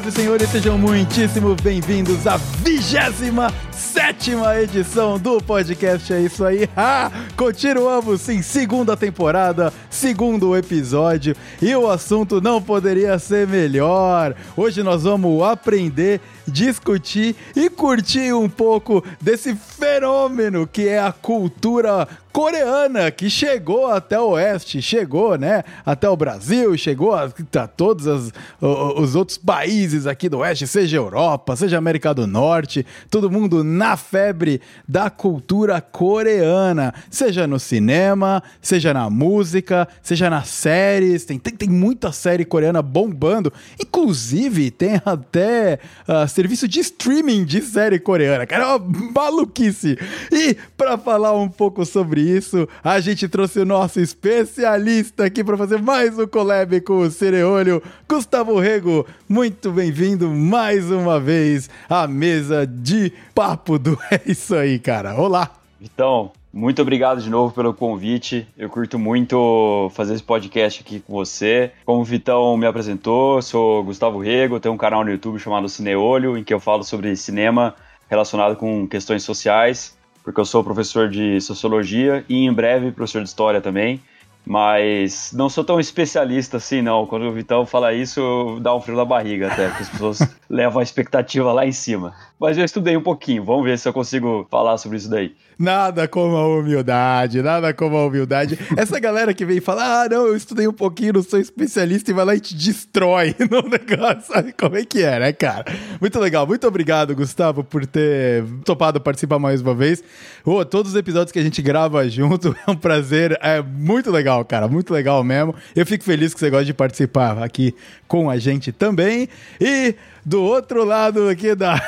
Senhoras e senhores, sejam muitíssimo bem-vindos à vigésima sétima edição do podcast. É isso aí. Continuamos sim, segunda temporada, segundo episódio e o assunto não poderia ser melhor. Hoje nós vamos aprender discutir e curtir um pouco desse fenômeno que é a cultura coreana que chegou até o oeste, chegou, né, até o Brasil, chegou a, a todos as, os outros países aqui do oeste, seja Europa, seja América do Norte, todo mundo na febre da cultura coreana, seja no cinema, seja na música, seja nas séries, tem, tem, tem muita série coreana bombando, inclusive tem até uh, serviço de streaming de série coreana, cara, é uma maluquice. E para falar um pouco sobre isso, a gente trouxe o nosso especialista aqui para fazer mais um collab com o Cereolho, Gustavo Rego. Muito bem-vindo mais uma vez à mesa de papo do É Isso Aí, cara. Olá! Então, muito obrigado de novo pelo convite. Eu curto muito fazer esse podcast aqui com você. Como o Vitão me apresentou, sou Gustavo Rego, tenho um canal no YouTube chamado Cineolho, em que eu falo sobre cinema relacionado com questões sociais, porque eu sou professor de sociologia e em breve professor de história também. Mas não sou tão especialista assim, não. Quando o Vitão fala isso, dá um frio na barriga até, porque as pessoas levam a expectativa lá em cima. Mas eu estudei um pouquinho, vamos ver se eu consigo falar sobre isso daí. Nada como a humildade, nada como a humildade. Essa galera que vem falar, ah, não, eu estudei um pouquinho, não sou especialista, e vai lá e te destrói no negócio, sabe como é que é, né, cara? Muito legal, muito obrigado, Gustavo, por ter topado participar mais uma vez. Oh, todos os episódios que a gente grava junto é um prazer, é muito legal, cara, muito legal mesmo. Eu fico feliz que você gosta de participar aqui com a gente também. E do outro lado aqui da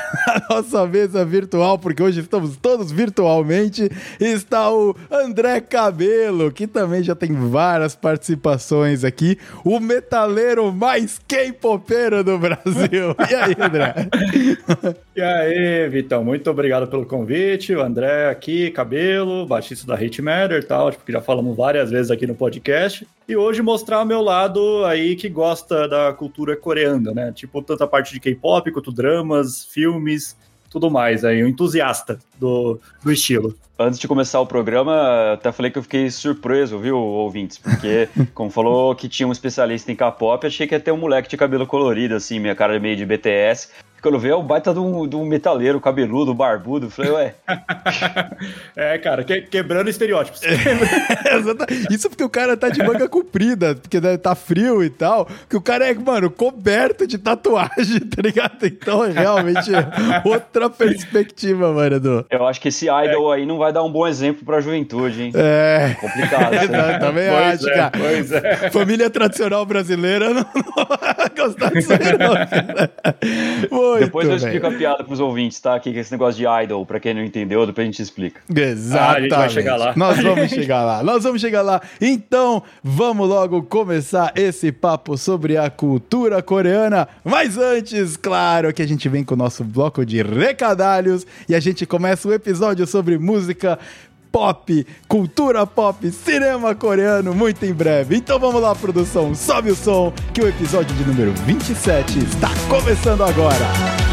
nossa mesa virtual, porque hoje estamos todos virtualmente, está o André Cabelo, que também já tem várias participações aqui, o metaleiro mais K-popeiro do Brasil. E aí, André? e aí, Vitão, muito obrigado pelo convite. O André aqui, Cabelo, baixista da Hate Matter e tal, tipo, que já falamos várias vezes aqui no podcast. E hoje mostrar o meu lado aí que gosta da cultura coreana, né? Tipo, tanta parte de K-pop quanto dramas, filmes, tudo mais. Aí, um entusiasta do, do estilo. Antes de começar o programa, até falei que eu fiquei surpreso, viu, ouvintes? Porque, como falou que tinha um especialista em K-pop, achei que ia ter um moleque de cabelo colorido, assim, minha cara meio de BTS. Quando veio, é o baita de um, de um metaleiro cabeludo, barbudo. Falei, ué. é, cara, que, quebrando estereótipos. Isso porque o cara tá de manga comprida, porque tá frio e tal. Que o cara é, mano, coberto de tatuagem, tá ligado? Então, realmente, outra perspectiva, mano. Do... Eu acho que esse idol é. aí não vai dar um bom exemplo pra juventude, hein? É. Complicado. Assim. Não, também pois acho, é, cara. Pois é. Família tradicional brasileira não, não vai gostar disso aí, não, cara. Muito depois eu explico bem. a piada pros ouvintes, tá? Aqui, esse negócio de idol, pra quem não entendeu, depois a gente explica. Exatamente. Ah, a gente vai chegar lá. Nós vamos chegar lá. Nós vamos chegar lá. Então, vamos logo começar esse papo sobre a cultura coreana. Mas antes, claro, que a gente vem com o nosso bloco de recadalhos e a gente começa o episódio sobre música pop, cultura pop, cinema coreano muito em breve. Então vamos lá, produção, sobe o som que o episódio de número 27 está começando agora.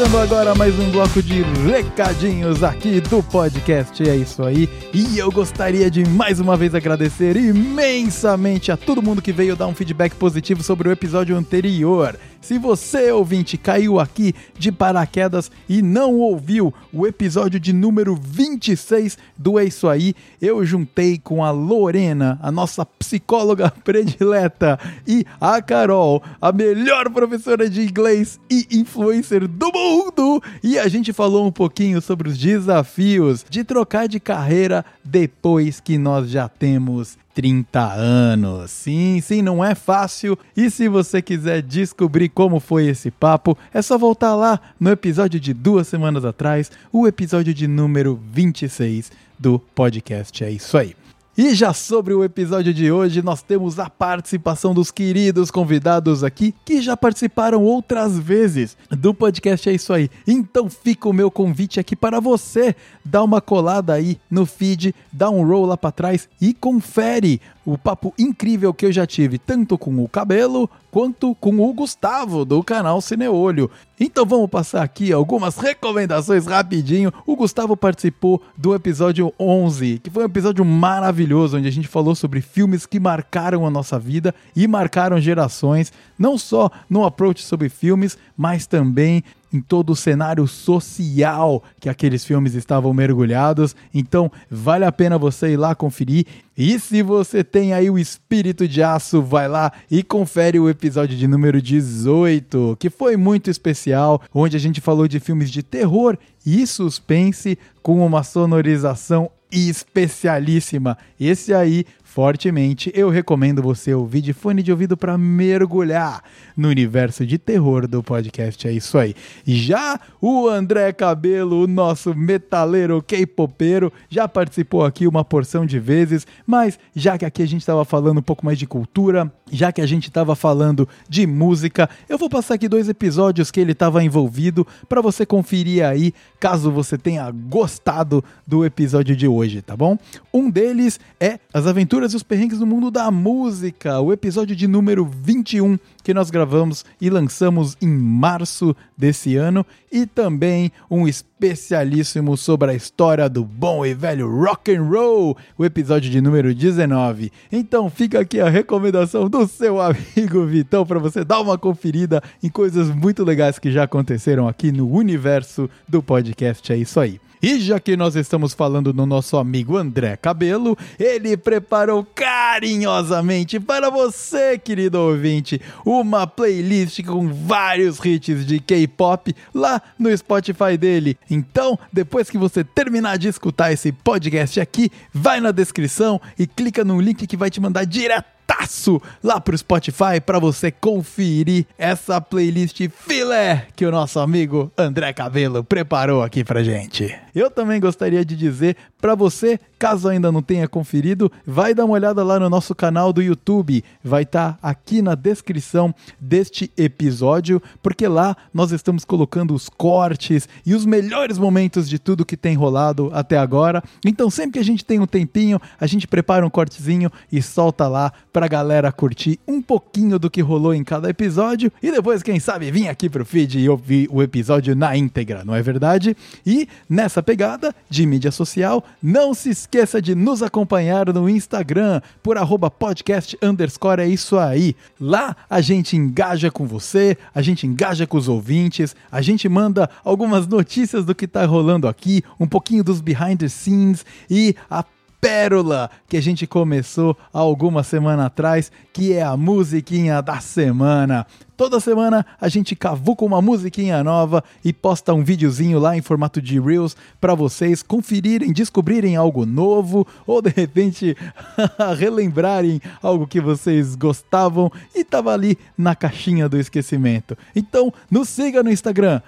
Começando agora mais um bloco de recadinhos aqui do podcast. É isso aí. E eu gostaria de mais uma vez agradecer imensamente a todo mundo que veio dar um feedback positivo sobre o episódio anterior. Se você, ouvinte, caiu aqui de paraquedas e não ouviu o episódio de número 26 do É Isso Aí, eu juntei com a Lorena, a nossa psicóloga predileta, e a Carol, a melhor professora de inglês e influencer do mundo, e a gente falou um pouquinho sobre os desafios de trocar de carreira depois que nós já temos 30 anos. Sim, sim, não é fácil. E se você quiser descobrir como foi esse papo, é só voltar lá no episódio de duas semanas atrás, o episódio de número 26 do podcast. É isso aí. E já sobre o episódio de hoje, nós temos a participação dos queridos convidados aqui que já participaram outras vezes do podcast. É isso aí. Então fica o meu convite aqui para você dar uma colada aí no feed, dá um roll lá para trás e confere o papo incrível que eu já tive, tanto com o Cabelo quanto com o Gustavo do canal Cineolho. Então vamos passar aqui algumas recomendações rapidinho. O Gustavo participou do episódio 11, que foi um episódio maravilhoso onde a gente falou sobre filmes que marcaram a nossa vida e marcaram gerações, não só no approach sobre filmes, mas também em todo o cenário social que aqueles filmes estavam mergulhados. Então, vale a pena você ir lá conferir. E se você tem aí o espírito de aço, vai lá e confere o episódio de número 18, que foi muito especial, onde a gente falou de filmes de terror e suspense com uma sonorização especialíssima. Esse aí fortemente, eu recomendo você ouvir de fone de ouvido para mergulhar no universo de terror do podcast. É isso aí. Já o André Cabelo, o nosso metaleiro K-popeiro, já participou aqui uma porção de vezes, mas já que aqui a gente estava falando um pouco mais de cultura, já que a gente estava falando de música, eu vou passar aqui dois episódios que ele estava envolvido para você conferir aí, caso você tenha gostado do episódio de hoje, tá bom? Um deles é As Aventuras e os Perrengues no Mundo da Música, o episódio de número 21 que nós gravamos e lançamos em março desse ano, e também um especialíssimo sobre a história do bom e velho rock and roll, o episódio de número 19. Então fica aqui a recomendação do seu amigo Vitão para você dar uma conferida em coisas muito legais que já aconteceram aqui no universo do podcast. É isso aí. E já que nós estamos falando do nosso amigo André Cabelo, ele preparou carinhosamente para você, querido ouvinte, uma playlist com vários hits de K-pop lá no Spotify dele. Então, depois que você terminar de escutar esse podcast aqui, vai na descrição e clica no link que vai te mandar direto diretaço lá pro Spotify para você conferir essa playlist filé que o nosso amigo André Cabelo preparou aqui pra gente. Eu também gostaria de dizer para você, caso ainda não tenha conferido, vai dar uma olhada lá no nosso canal do YouTube. Vai estar tá aqui na descrição deste episódio, porque lá nós estamos colocando os cortes e os melhores momentos de tudo que tem rolado até agora. Então, sempre que a gente tem um tempinho, a gente prepara um cortezinho e solta lá pra galera curtir um pouquinho do que rolou em cada episódio e depois, quem sabe, vir aqui pro feed e ouvir o episódio na íntegra, não é verdade? E nessa pegada de mídia social, não se esqueça de nos acompanhar no Instagram por arroba podcast underscore, é isso aí. Lá a gente engaja com você, a gente engaja com os ouvintes, a gente manda algumas notícias do que tá rolando aqui, um pouquinho dos behind the scenes e a pérola que a gente começou há alguma semana atrás, que é a musiquinha da semana. Toda semana a gente cavuca uma musiquinha nova e posta um videozinho lá em formato de Reels para vocês conferirem, descobrirem algo novo ou de repente relembrarem algo que vocês gostavam e tava ali na caixinha do esquecimento. Então nos siga no Instagram,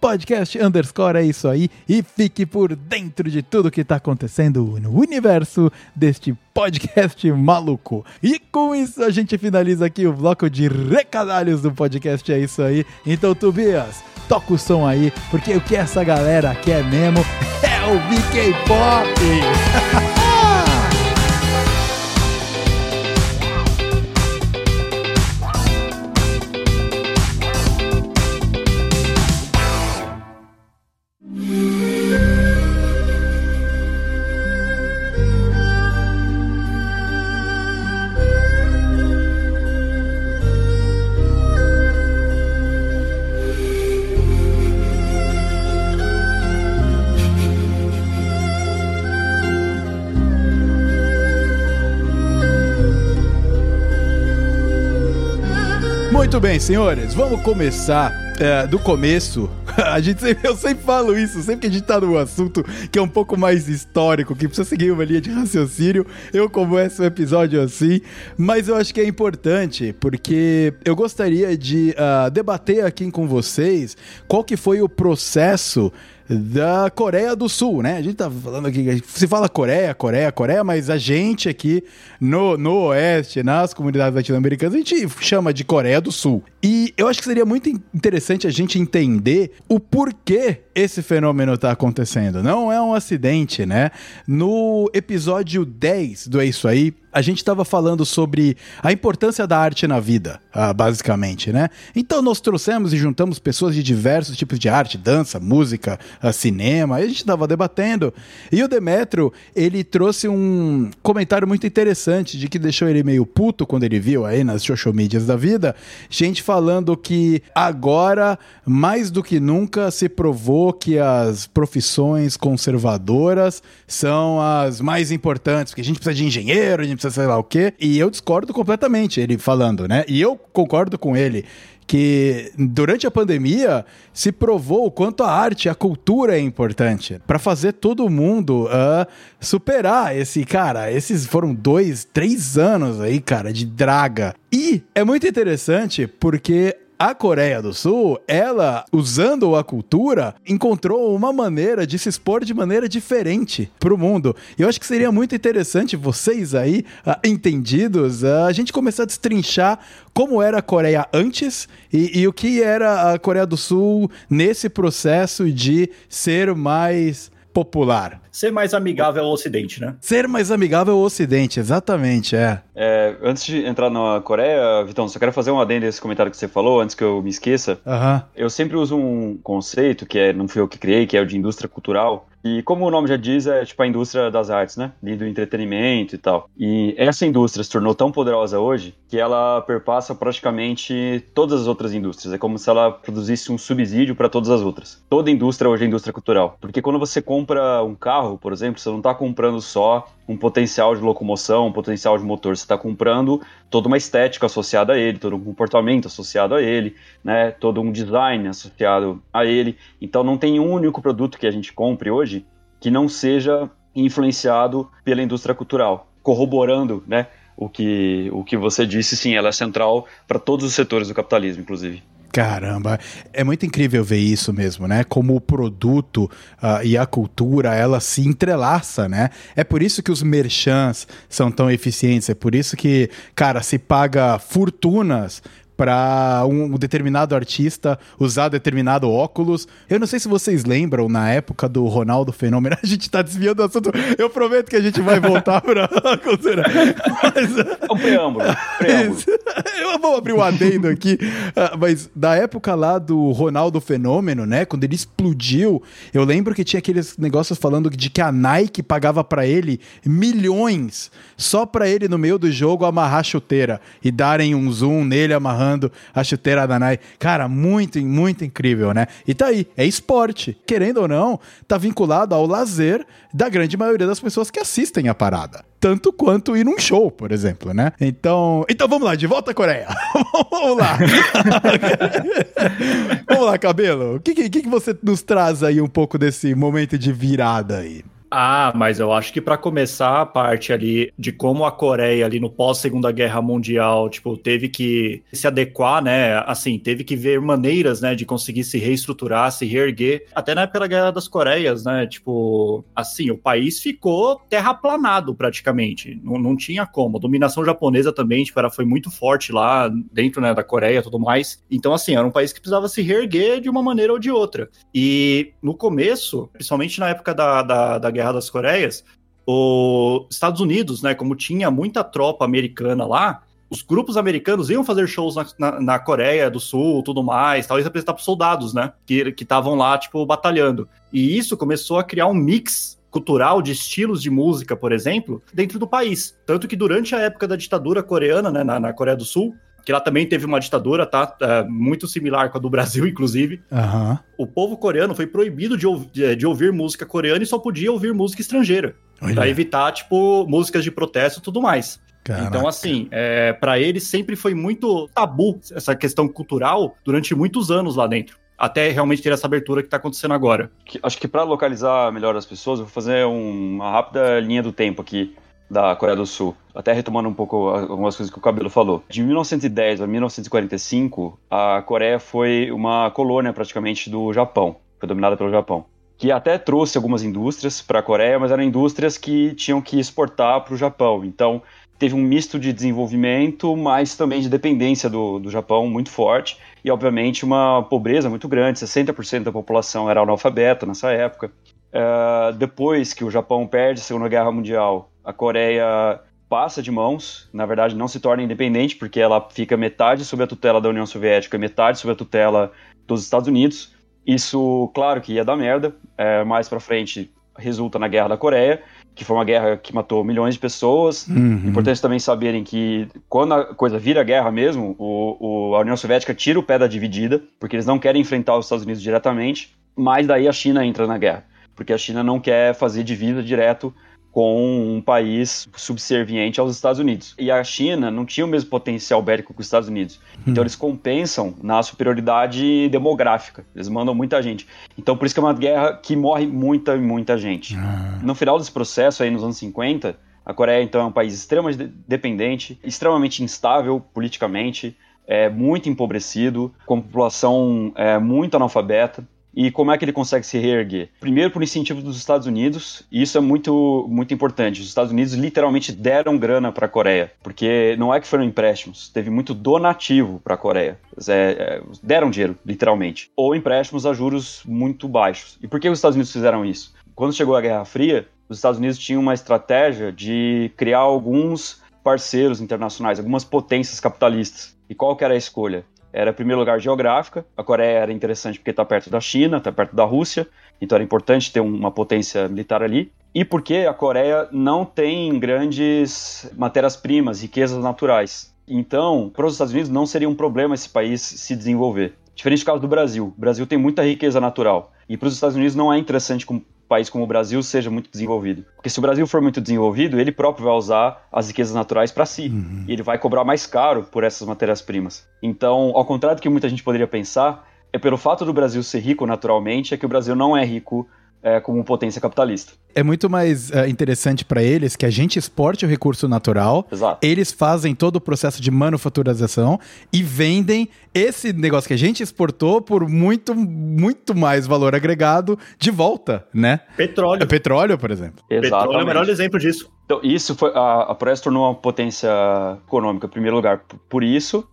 podcast underscore, é isso aí, e fique por dentro de tudo que tá acontecendo no universo deste podcast maluco. E com isso a gente finaliza aqui o bloco de recadalhos do podcast. É isso aí. Então, Tobias, toca o som aí, porque o que essa galera quer mesmo é o VK Pop. Muito bem, senhores, vamos começar é, do começo. A gente sempre, eu sempre falo isso, sempre que a gente tá num assunto que é um pouco mais histórico, que precisa seguir uma linha de raciocínio, eu começo o episódio assim, mas eu acho que é importante, porque eu gostaria de uh, debater aqui com vocês qual que foi o processo da Coreia do Sul, né? A gente tá falando aqui, se fala Coreia, Coreia, Coreia, mas a gente aqui no, no Oeste, nas comunidades latino-americanas, a gente chama de Coreia do Sul. E eu acho que seria muito interessante a gente entender o porquê esse fenômeno está acontecendo. Não é um acidente, né? No episódio 10 do É Isso Aí, a gente estava falando sobre a importância da arte na vida, uh, basicamente, né? Então nós trouxemos e juntamos pessoas de diversos tipos de arte, dança, música, uh, cinema, e a gente estava debatendo. E o Demetrio, ele trouxe um comentário muito interessante de que deixou ele meio puto quando ele viu aí nas social medias da vida, gente falando que agora, mais do que nunca, se provou que as profissões conservadoras são as mais importantes, porque a gente precisa de engenheiro, a gente precisa sei lá o quê. E eu discordo completamente, ele falando, né? E eu concordo com ele que durante a pandemia se provou o quanto a arte, a cultura é importante para fazer todo mundo uh, superar esse cara. Esses foram dois, três anos aí, cara, de draga. E é muito interessante porque a Coreia do Sul, ela, usando a cultura, encontrou uma maneira de se expor de maneira diferente para o mundo. E eu acho que seria muito interessante vocês aí, uh, entendidos, uh, a gente começar a destrinchar como era a Coreia antes e, e o que era a Coreia do Sul nesse processo de ser mais popular. Ser mais amigável ao Ocidente, né? Ser mais amigável ao Ocidente, exatamente, é. é antes de entrar na Coreia, Vitão, só quero fazer um adendo a esse comentário que você falou, antes que eu me esqueça. Uhum. Eu sempre uso um conceito, que é, não fui eu que criei, que é o de indústria cultural, e como o nome já diz, é tipo a indústria das artes, né? do entretenimento e tal. E essa indústria se tornou tão poderosa hoje que ela perpassa praticamente todas as outras indústrias. É como se ela produzisse um subsídio para todas as outras. Toda indústria hoje é indústria cultural. Porque quando você compra um carro, por exemplo, você não está comprando só um potencial de locomoção, um potencial de motor, você está comprando toda uma estética associada a ele, todo um comportamento associado a ele, né? Todo um design associado a ele. Então não tem um único produto que a gente compre hoje que não seja influenciado pela indústria cultural, corroborando, né, o que, o que você disse, sim, ela é central para todos os setores do capitalismo, inclusive. Caramba, é muito incrível ver isso mesmo, né? Como o produto uh, e a cultura, ela se entrelaça, né? É por isso que os merchants são tão eficientes, é por isso que, cara, se paga fortunas para um determinado artista usar determinado óculos. Eu não sei se vocês lembram, na época do Ronaldo Fenômeno, a gente tá desviando do assunto. Eu prometo que a gente vai voltar pra cultura. Mas... É um preâmbulo. preâmbulo. Eu vou abrir um adendo aqui, ah, mas da época lá do Ronaldo Fenômeno, né, quando ele explodiu, eu lembro que tinha aqueles negócios falando de que a Nike pagava para ele milhões só para ele no meio do jogo amarrar a chuteira e darem um zoom nele amarrando a chuteira da Nike. Cara, muito, muito incrível, né? E tá aí, é esporte. Querendo ou não, tá vinculado ao lazer da grande maioria das pessoas que assistem a parada. Tanto quanto ir num show, por exemplo, né? Então, então vamos lá, de volta à Coreia. vamos lá. vamos lá, Cabelo. O que, que, que você nos traz aí um pouco desse momento de virada aí? Ah, mas eu acho que para começar a parte ali de como a Coreia ali no pós Segunda Guerra Mundial, tipo, teve que se adequar, né? Assim, teve que ver maneiras, né, de conseguir se reestruturar, se reerguer. Até na época da Guerra das Coreias, né? Tipo, assim, o país ficou terraplanado praticamente. Não, não tinha como. A dominação japonesa também, tipo, ela foi muito forte lá dentro, né, da Coreia, tudo mais. Então, assim, era um país que precisava se reerguer de uma maneira ou de outra. E no começo, principalmente na época da, da, da Guerra das Coreias, os Estados Unidos, né, como tinha muita tropa americana lá, os grupos americanos iam fazer shows na, na, na Coreia do Sul, tudo mais, talvez representar para soldados, né, que estavam lá, tipo, batalhando. E isso começou a criar um mix cultural de estilos de música, por exemplo, dentro do país. Tanto que durante a época da ditadura coreana, né, na, na Coreia do Sul, que lá também teve uma ditadura, tá? É, muito similar com a do Brasil, inclusive. Uhum. O povo coreano foi proibido de, de, de, ouvir música coreana e só podia ouvir música estrangeira. para evitar, tipo, músicas de protesto e tudo mais. Caraca. Então, assim, é, para eles sempre foi muito tabu essa questão cultural durante muitos anos lá dentro. até realmente ter essa abertura que está acontecendo agora. Acho que para localizar melhor as pessoas, eu vou fazer uma rápida linha do tempo aqui da Coreia do Sul. Até retomando um pouco algumas coisas que o Cabelo falou. De 1910 a 1945, a Coreia foi uma colônia praticamente do Japão. Foi dominada pelo Japão. Que até trouxe algumas indústrias para a Coreia, mas eram indústrias que tinham que exportar para o Japão. Então, teve um misto de desenvolvimento, mas também de dependência do, do Japão muito forte. E, obviamente, uma pobreza muito grande. 60% da população era analfabeta nessa época. Uh, depois que o Japão perde a Segunda Guerra Mundial, a Coreia passa de mãos, na verdade não se torna independente, porque ela fica metade sob a tutela da União Soviética e metade sob a tutela dos Estados Unidos. Isso, claro que ia dar merda, é, mais para frente resulta na Guerra da Coreia, que foi uma guerra que matou milhões de pessoas. Uhum. Importante também saberem que quando a coisa vira guerra mesmo, o, o, a União Soviética tira o pé da dividida, porque eles não querem enfrentar os Estados Unidos diretamente, mas daí a China entra na guerra, porque a China não quer fazer divisa direto com um país subserviente aos Estados Unidos. E a China não tinha o mesmo potencial bélico que os Estados Unidos. Então hum. eles compensam na superioridade demográfica. Eles mandam muita gente. Então por isso que é uma guerra que morre muita e muita gente. Ah. No final desse processo aí nos anos 50, a Coreia então é um país extremamente dependente, extremamente instável politicamente, é muito empobrecido, com população é, muito analfabeta. E como é que ele consegue se reerguer? Primeiro, por incentivo dos Estados Unidos, e isso é muito, muito importante. Os Estados Unidos literalmente deram grana para a Coreia, porque não é que foram empréstimos, teve muito donativo para a Coreia. É, é, deram dinheiro, literalmente. Ou empréstimos a juros muito baixos. E por que os Estados Unidos fizeram isso? Quando chegou a Guerra Fria, os Estados Unidos tinham uma estratégia de criar alguns parceiros internacionais, algumas potências capitalistas. E qual que era a escolha? Era, em primeiro lugar, geográfica. A Coreia era interessante porque está perto da China, está perto da Rússia, então era importante ter uma potência militar ali. E porque a Coreia não tem grandes matérias-primas, riquezas naturais. Então, para os Estados Unidos não seria um problema esse país se desenvolver. Diferente do caso do Brasil. O Brasil tem muita riqueza natural. E para os Estados Unidos não é interessante país como o Brasil seja muito desenvolvido. Porque se o Brasil for muito desenvolvido, ele próprio vai usar as riquezas naturais para si. Uhum. E ele vai cobrar mais caro por essas matérias-primas. Então, ao contrário do que muita gente poderia pensar, é pelo fato do Brasil ser rico naturalmente, é que o Brasil não é rico é, como potência capitalista. É muito mais uh, interessante para eles que a gente exporte o recurso natural, Exato. eles fazem todo o processo de manufaturação e vendem esse negócio que a gente exportou por muito, muito mais valor agregado de volta, né? Petróleo. É petróleo, por exemplo. Exatamente. Petróleo é o melhor exemplo disso. Então, isso foi. A, a Press tornou uma potência econômica, em primeiro lugar, por isso,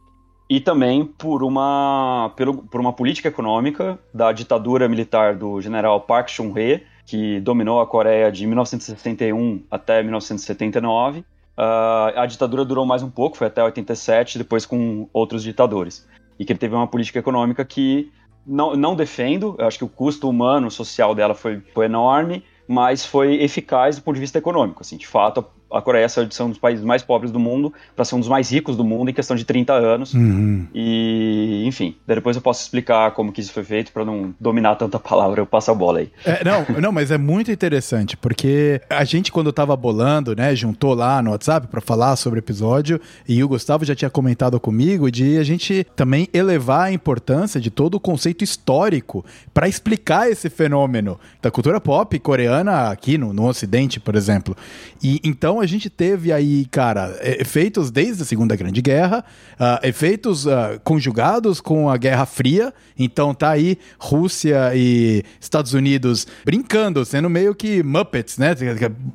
e também por uma, por uma política econômica da ditadura militar do general Park Chung-hee, que dominou a Coreia de 1961 até 1979. Uh, ah, a ditadura durou mais um pouco, foi até 87, depois com outros ditadores. E que ele teve uma política econômica que não, não defendo, eu acho que o custo humano, social dela foi, foi enorme, mas foi eficaz do ponto de vista econômico. Assim, de fato, a Coreia saiu de ser um dos países mais pobres do mundo para ser um dos mais ricos do mundo em questão de 30 anos. Uhum. E, enfim, depois eu posso explicar como que isso foi feito para não dominar tanta palavra, eu passo a bola aí. É, não, não, mas é muito interessante, porque a gente, quando tava bolando, né, juntou lá no WhatsApp para falar sobre o episódio, e o Gustavo já tinha comentado comigo de a gente também elevar a importância de todo o conceito histórico para explicar esse fenômeno da cultura pop coreana aqui no, no Ocidente, por exemplo. E então a gente teve aí, cara, efeitos desde a Segunda Grande Guerra, uh, efeitos uh, conjugados com a Guerra Fria. Então tá aí Rússia e Estados Unidos brincando, sendo meio que Muppets, né?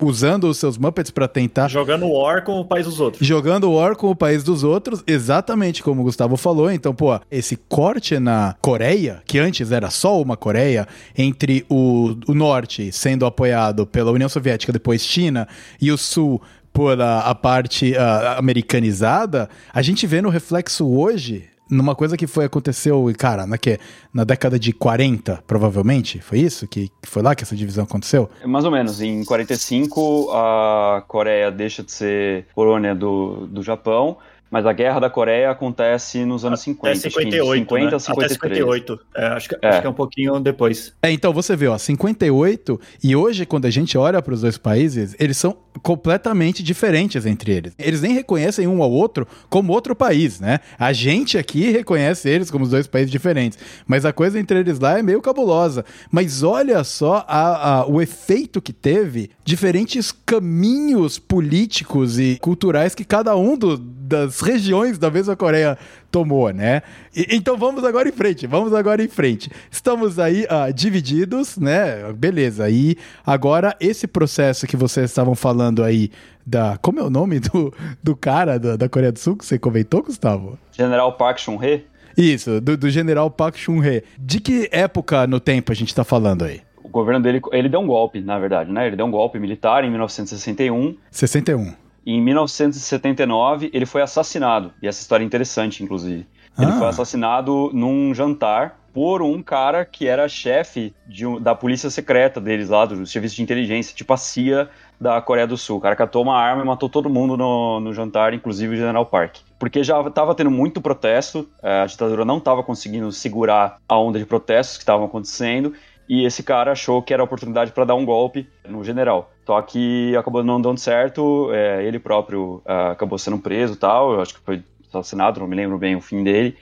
Usando os seus Muppets para tentar. Jogando War com o país dos outros. Jogando War com o país dos outros, exatamente como o Gustavo falou. Então, pô, esse corte na Coreia, que antes era só uma Coreia, entre o, o norte sendo apoiado pela União Soviética, depois China, e o sul por a, a parte americanizada, a gente vê no reflexo hoje numa coisa que foi aconteceu, cara, na, que, na década de 40, provavelmente, foi isso? Que, que, foi lá que essa divisão aconteceu? Mais ou menos. Em 45, a Coreia deixa de ser colônia do, do Japão mas a Guerra da Coreia acontece nos anos 50. Até 58, 50 né? 53. Até 58. É, acho, que, é. acho que é um pouquinho depois. É, então você vê, ó, 58 e hoje quando a gente olha para os dois países, eles são completamente diferentes entre eles. Eles nem reconhecem um ao outro como outro país, né? A gente aqui reconhece eles como os dois países diferentes, mas a coisa entre eles lá é meio cabulosa. Mas olha só a, a, o efeito que teve diferentes caminhos políticos e culturais que cada um do, das regiões da mesma Coreia tomou, né? E, então vamos agora em frente, vamos agora em frente. Estamos aí uh, divididos, né? Beleza. E agora esse processo que vocês estavam falando aí da. Como é o nome do, do cara da, da Coreia do Sul que você comentou, Gustavo? General Park Chung-hee? Isso, do, do general Park Chung-hee. De que época no tempo a gente tá falando aí? O governo dele, ele deu um golpe, na verdade, né? Ele deu um golpe militar em 1961. 61. E em 1979 ele foi assassinado. E essa história é interessante, inclusive. Ele ah. foi assassinado num jantar por um cara que era chefe um, da polícia secreta deles lá, do serviço de inteligência, tipo a CIA da Coreia do Sul. O cara catou uma arma e matou todo mundo no, no jantar, inclusive o General Park. Porque já estava tendo muito protesto, é, a ditadura não estava conseguindo segurar a onda de protestos que estavam acontecendo, e esse cara achou que era a oportunidade para dar um golpe no general. Só que acabou não dando certo, é, ele próprio é, acabou sendo preso e tal, eu acho que foi assassinado, não me lembro bem o fim dele.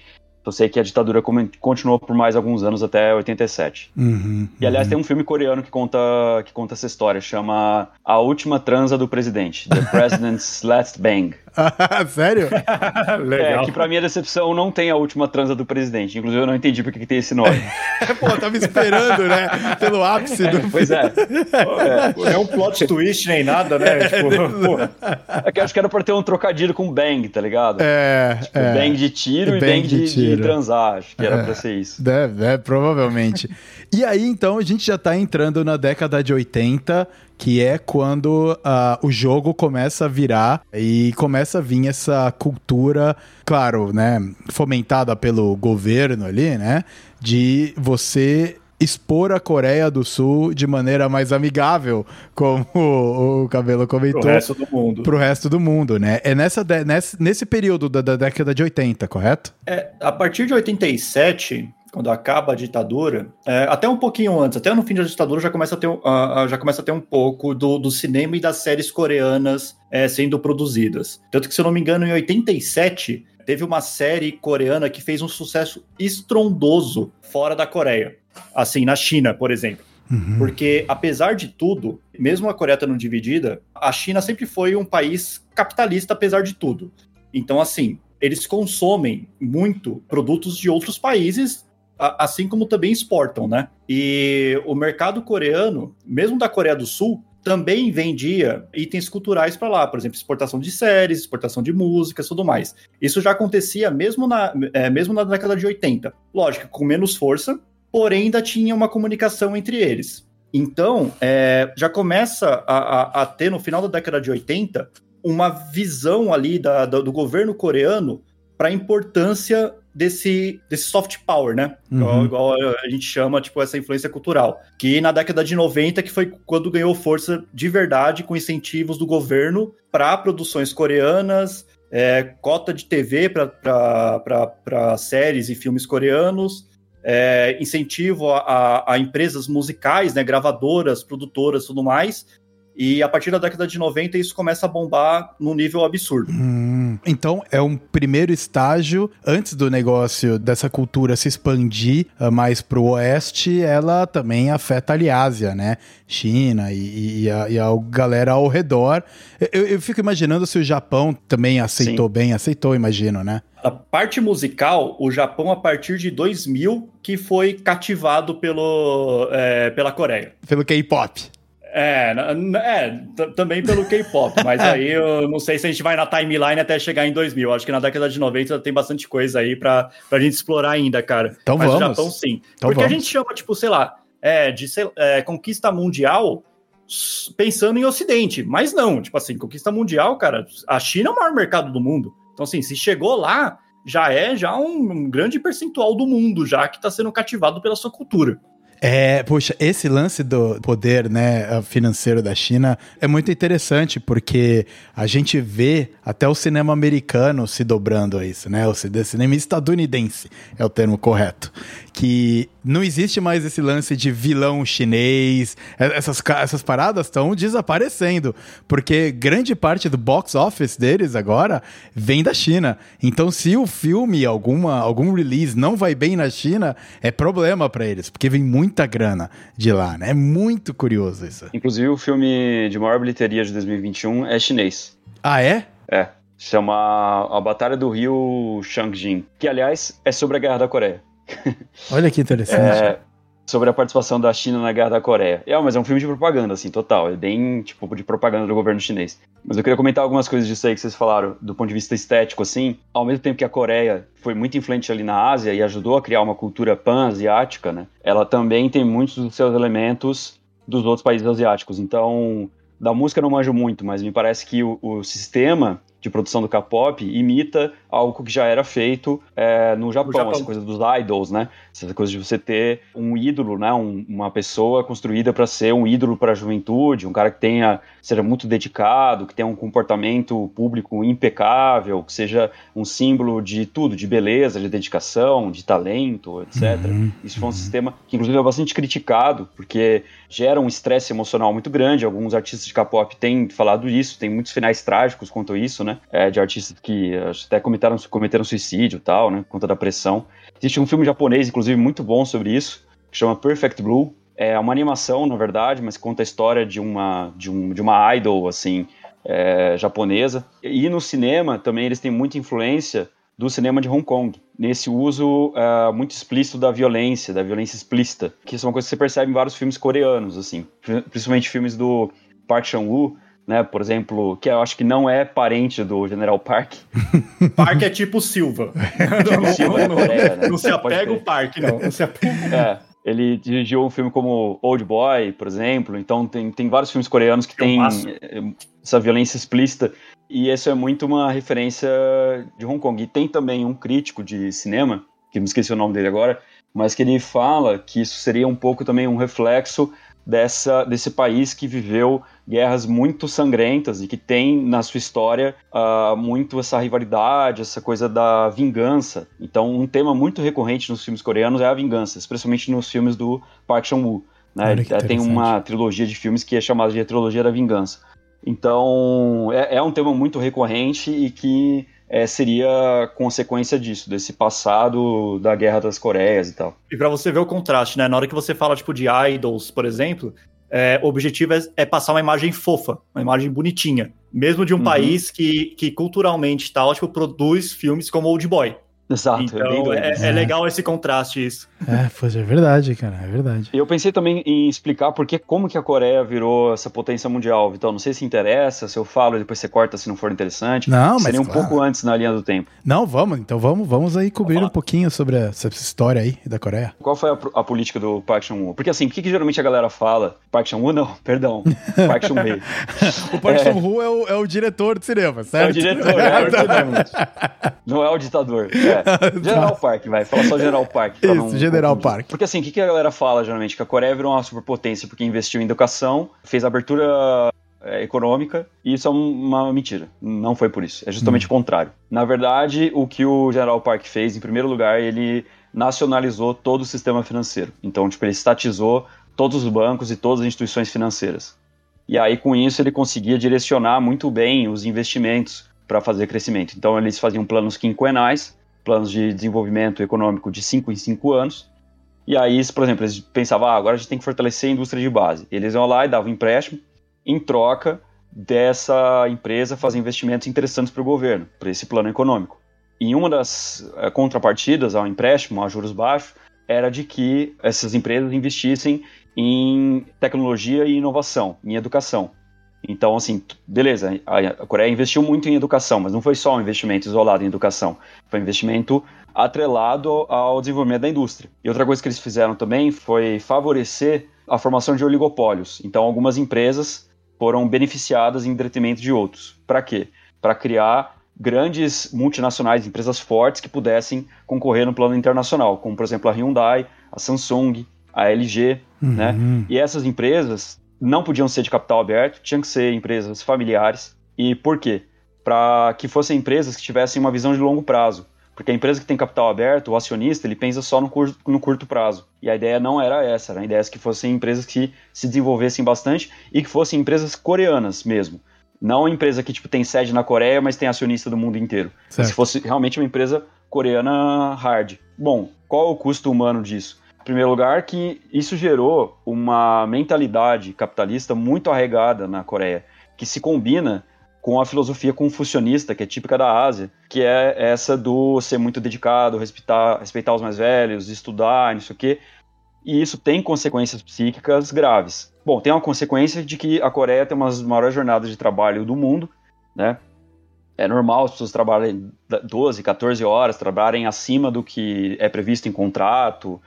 Eu sei que a ditadura continuou por mais alguns anos até 87. Uhum, e aliás, uhum. tem um filme coreano que conta, que conta essa história, chama A Última Transa do Presidente, The President's Last Bang. Sério? Legal. É, que pra minha decepção não tem a última transa do presidente. Inclusive, eu não entendi porque que tem esse nome. Pô, tava esperando, né? Pelo ápice do. É, pois é. é. é um plot twist nem nada, né? tipo, é que acho que era pra ter um trocadilho com bang, tá ligado? É. Tipo, é. bang de tiro bang e bang de, de, de, transar. Acho que era é. pra ser isso. Deve, é, provavelmente. e aí, então, a gente já tá entrando na década de 80 que é quando uh, o jogo começa a virar e começa a vir essa cultura, claro, né, fomentada pelo governo ali, né, de você expor a Coreia do Sul de maneira mais amigável, como o, o Cabelo comentou. Pro resto do mundo. Pro resto do mundo, né? É nessa, nesse, nesse período da, da década de 80, correto? É, a partir de 87, quando acaba a ditadura, é, até um pouquinho antes, até no fim da ditadura já começa a ter, uh, já começa a ter um pouco do, do cinema e das séries coreanas é, sendo produzidas. Tanto que, se eu não me engano, em 87, teve uma série coreana que fez um sucesso estrondoso fora da Coreia. Assim, na China, por exemplo. Uhum. Porque, apesar de tudo, mesmo a Coreia estando dividida, a China sempre foi um país capitalista, apesar de tudo. Então, assim, eles consomem muito produtos de outros países assim como também exportam, né? E o mercado coreano, mesmo da Coreia do Sul, também vendia itens culturais para lá, por exemplo, exportação de séries, exportação de músicas, tudo mais. Isso já acontecia mesmo na, é, mesmo na década de 80. Lógico, com menos força, porém ainda tinha uma comunicação entre eles. Então, é, já começa a, a, a, ter, no final da década de 80, uma visão ali da, da, do governo coreano para a importância desse, desse soft power, né? Uhum. Igual, igual, a gente chama, tipo, essa influência cultural. Que na década de 90, que foi quando ganhou força de verdade com incentivos do governo para produções coreanas, é, cota de TV para séries e filmes coreanos, é, incentivo a, a, a, empresas musicais, né, gravadoras, produtoras tudo mais, e a partir da década de 90 isso começa a bombar num nível absurdo. Hum, então é um primeiro estágio antes do negócio dessa cultura se expandir uh, mais pro oeste, ela também afeta ali a Ásia, né? China e, e, a, e a galera ao redor. Eu, eu, fico imaginando se o Japão também aceitou Sim. bem, aceitou, imagino, né? A parte musical, o Japão, a partir de 2000, que foi cativado pelo, é, pela Coreia. Pelo K-pop. É, é também pelo K-pop, mas aí eu não sei se a gente vai na timeline até chegar em 2000. Acho que na década de 90 tem bastante coisa aí pra, pra gente explorar ainda, cara. Então mas vamos. Japão sim. Então Porque vamos. a gente chama, tipo, sei lá, é, de é, conquista mundial pensando em Ocidente, mas não, tipo assim, conquista mundial, cara, a China é o maior mercado do mundo. Então, assim, se chegou lá, já é já um, um grande percentual do mundo já que está sendo cativado pela sua cultura. É, puxa, esse lance do poder né, financeiro da China é muito interessante porque a gente vê até o cinema americano se dobrando a isso, né? O cinema estadunidense é o termo correto. Que não existe mais esse lance de vilão chinês. Essas, essas paradas estão desaparecendo. Porque grande parte do box office deles agora vem da China. Então, se o filme, alguma, algum release não vai bem na China, é problema para eles, porque vem muita grana de lá, né? É muito curioso isso. Inclusive, o filme de maior bilheteria de 2021 é chinês. Ah, é? É. Chama A Batalha do Rio Changjin, que aliás é sobre a Guerra da Coreia. Olha que interessante. É, sobre a participação da China na Guerra da Coreia. É, mas é um filme de propaganda, assim, total. É bem, tipo, de propaganda do governo chinês. Mas eu queria comentar algumas coisas disso aí que vocês falaram, do ponto de vista estético, assim. Ao mesmo tempo que a Coreia foi muito influente ali na Ásia e ajudou a criar uma cultura pan-asiática, né? Ela também tem muitos dos seus elementos dos outros países asiáticos. Então, da música eu não manjo muito, mas me parece que o, o sistema de produção do K-pop imita algo que já era feito é, no, Japão, Japão, essa coisa dos idols, né? Essa coisa de você ter um ídolo, né? Um, uma pessoa construída para ser um ídolo para a juventude, um cara que tenha seja muito dedicado, que tenha um comportamento público impecável, que seja um símbolo de tudo, de beleza, de dedicação, de talento, etc. Uhum, Isso foi um uhum. sistema que inclusive é bastante criticado, porque gera um estresse emocional muito grande. Alguns artistas de K-pop têm falado isso, tem muitos finais trágicos quanto a isso, né? É, de artistas que até cometeram, cometeram suicídio tal, né? Por conta da pressão. Existe um filme japonês, inclusive, muito bom sobre isso, que chama Perfect Blue. É uma animação, na verdade, mas conta a história de uma, de um, de uma idol, assim, é, japonesa. E no cinema também eles têm muita influência do cinema de Hong Kong, nesse uso uh, muito explícito da violência, da violência explícita, que isso é uma coisa que você percebe em vários filmes coreanos, assim, principalmente filmes do Park Chan-wook, né, por exemplo, que eu acho que não é parente do General Park. Park é tipo Silva. tipo Silva é Coreia, né? Não se apega o Park, não. não se apega. É. Ele dirigiu um filme como Old Boy, por exemplo. Então tem, tem vários filmes coreanos que têm eh, essa violência explícita. E isso é muito uma referência de Hong Kong. E tem também um crítico de cinema, que me esqueci o nome dele agora, mas que ele fala que isso seria um pouco também um reflexo dessa, desse país que viveu guerras muito sangrentas e que tem na sua história uh, muito essa rivalidade, essa coisa da vingança. Então, um tema muito recorrente nos filmes coreanos é a vingança, especialmente nos filmes do Park Chan-wook. Né? Tem uma trilogia de filmes que é chamada de Trilogia da Vingança. Então, é, é um tema muito recorrente e que é, seria consequência disso, desse passado da Guerra das Coreias e tal. E para você ver o contraste, né? Na hora que você fala, tipo, de idols, por exemplo, é, o objetivo é, é, passar uma imagem fofa, uma imagem bonitinha. Mesmo de um uhum. país que, que culturalmente tal, tipo, produz filmes como Old Boy. Exato, então, é, é, é, legal esse contraste, isso. É, pois é verdade, cara, é verdade. Eu pensei também em explicar porque como que a Coreia virou essa potência mundial, Então, Não sei se interessa, se eu falo e depois você corta se não for interessante. Não, mas Seria um claro. pouco antes na linha do tempo. Não, vamos, então vamos, vamos aí cobrir um pouquinho sobre essa história aí da Coreia. Qual foi a, a política do Park Chung-woo? Porque assim, o que, que, geralmente a galera fala? Park Chung-woo? Não, perdão, Park Chung-hee. o Park é. Chung-woo é o, é o diretor de cinema, certo? É o diretor, é o Não é o ditador, é. General Park, vai. Fala só General Park. Isso, não, General não Park. Porque assim, o que, que a galera fala geralmente? Que a Coreia virou uma superpotência porque investiu em educação, fez abertura é, econômica, e isso é uma mentira. Não foi por isso. É justamente hum. o contrário. Na verdade, o que o General Park fez, em primeiro lugar, ele nacionalizou todo o sistema financeiro. Então, tipo, ele estatizou todos os bancos e todas as instituições financeiras. E aí, com isso, ele conseguia direcionar muito bem os investimentos para fazer crescimento. Então, eles faziam planos quinquenais planos de desenvolvimento econômico de 5 em 5 anos. E aí, por exemplo, eles pensavam, ah, agora a gente tem que fortalecer a indústria de base. Eles iam lá e davam empréstimo em troca dessa empresa fazer investimentos interessantes para o governo, para esse plano econômico. E uma das é, contrapartidas ao empréstimo, a juros baixos, era de que essas empresas investissem em tecnologia e inovação, em educação. Então, assim, beleza, a Coreia investiu muito em educação, mas não foi só um investimento isolado em educação, foi um investimento atrelado ao desenvolvimento da indústria. E outra coisa que eles fizeram também foi favorecer a formação de oligopólios. Então, algumas empresas foram beneficiadas em detrimento de outros. Para quê? Para criar grandes multinacionais, empresas fortes que pudessem concorrer no plano internacional, como por exemplo a Hyundai, a Samsung, a LG, né? uhum. né? E essas empresas não podiam ser de capital aberto, tinham que ser empresas familiares. E por quê? Para que fossem empresas que tivessem uma visão de longo prazo. Porque a empresa que tem capital aberto, o acionista, ele pensa só no curto, no curto prazo. E a ideia não era essa, a ideia que fossem empresas que se desenvolvessem bastante e que fossem empresas coreanas mesmo. Não uma empresa que tipo, tem sede na Coreia, mas tem acionista do mundo inteiro. Se fosse realmente uma empresa coreana hard. Bom, qual é o custo humano disso? Primeiro lugar, que isso gerou uma mentalidade capitalista muito arraigada na Coreia, que se combina com a filosofia confucionista, que é típica da Ásia, que é essa do ser muito dedicado, respeitar, respeitar os mais velhos, estudar, não sei o quê. E isso tem consequências psíquicas graves. Bom, tem uma consequência de que a Coreia tem uma das maiores jornadas de trabalho do mundo, né? É normal as pessoas trabalharem 12, 14 horas, trabalharem acima do que é previsto em contrato,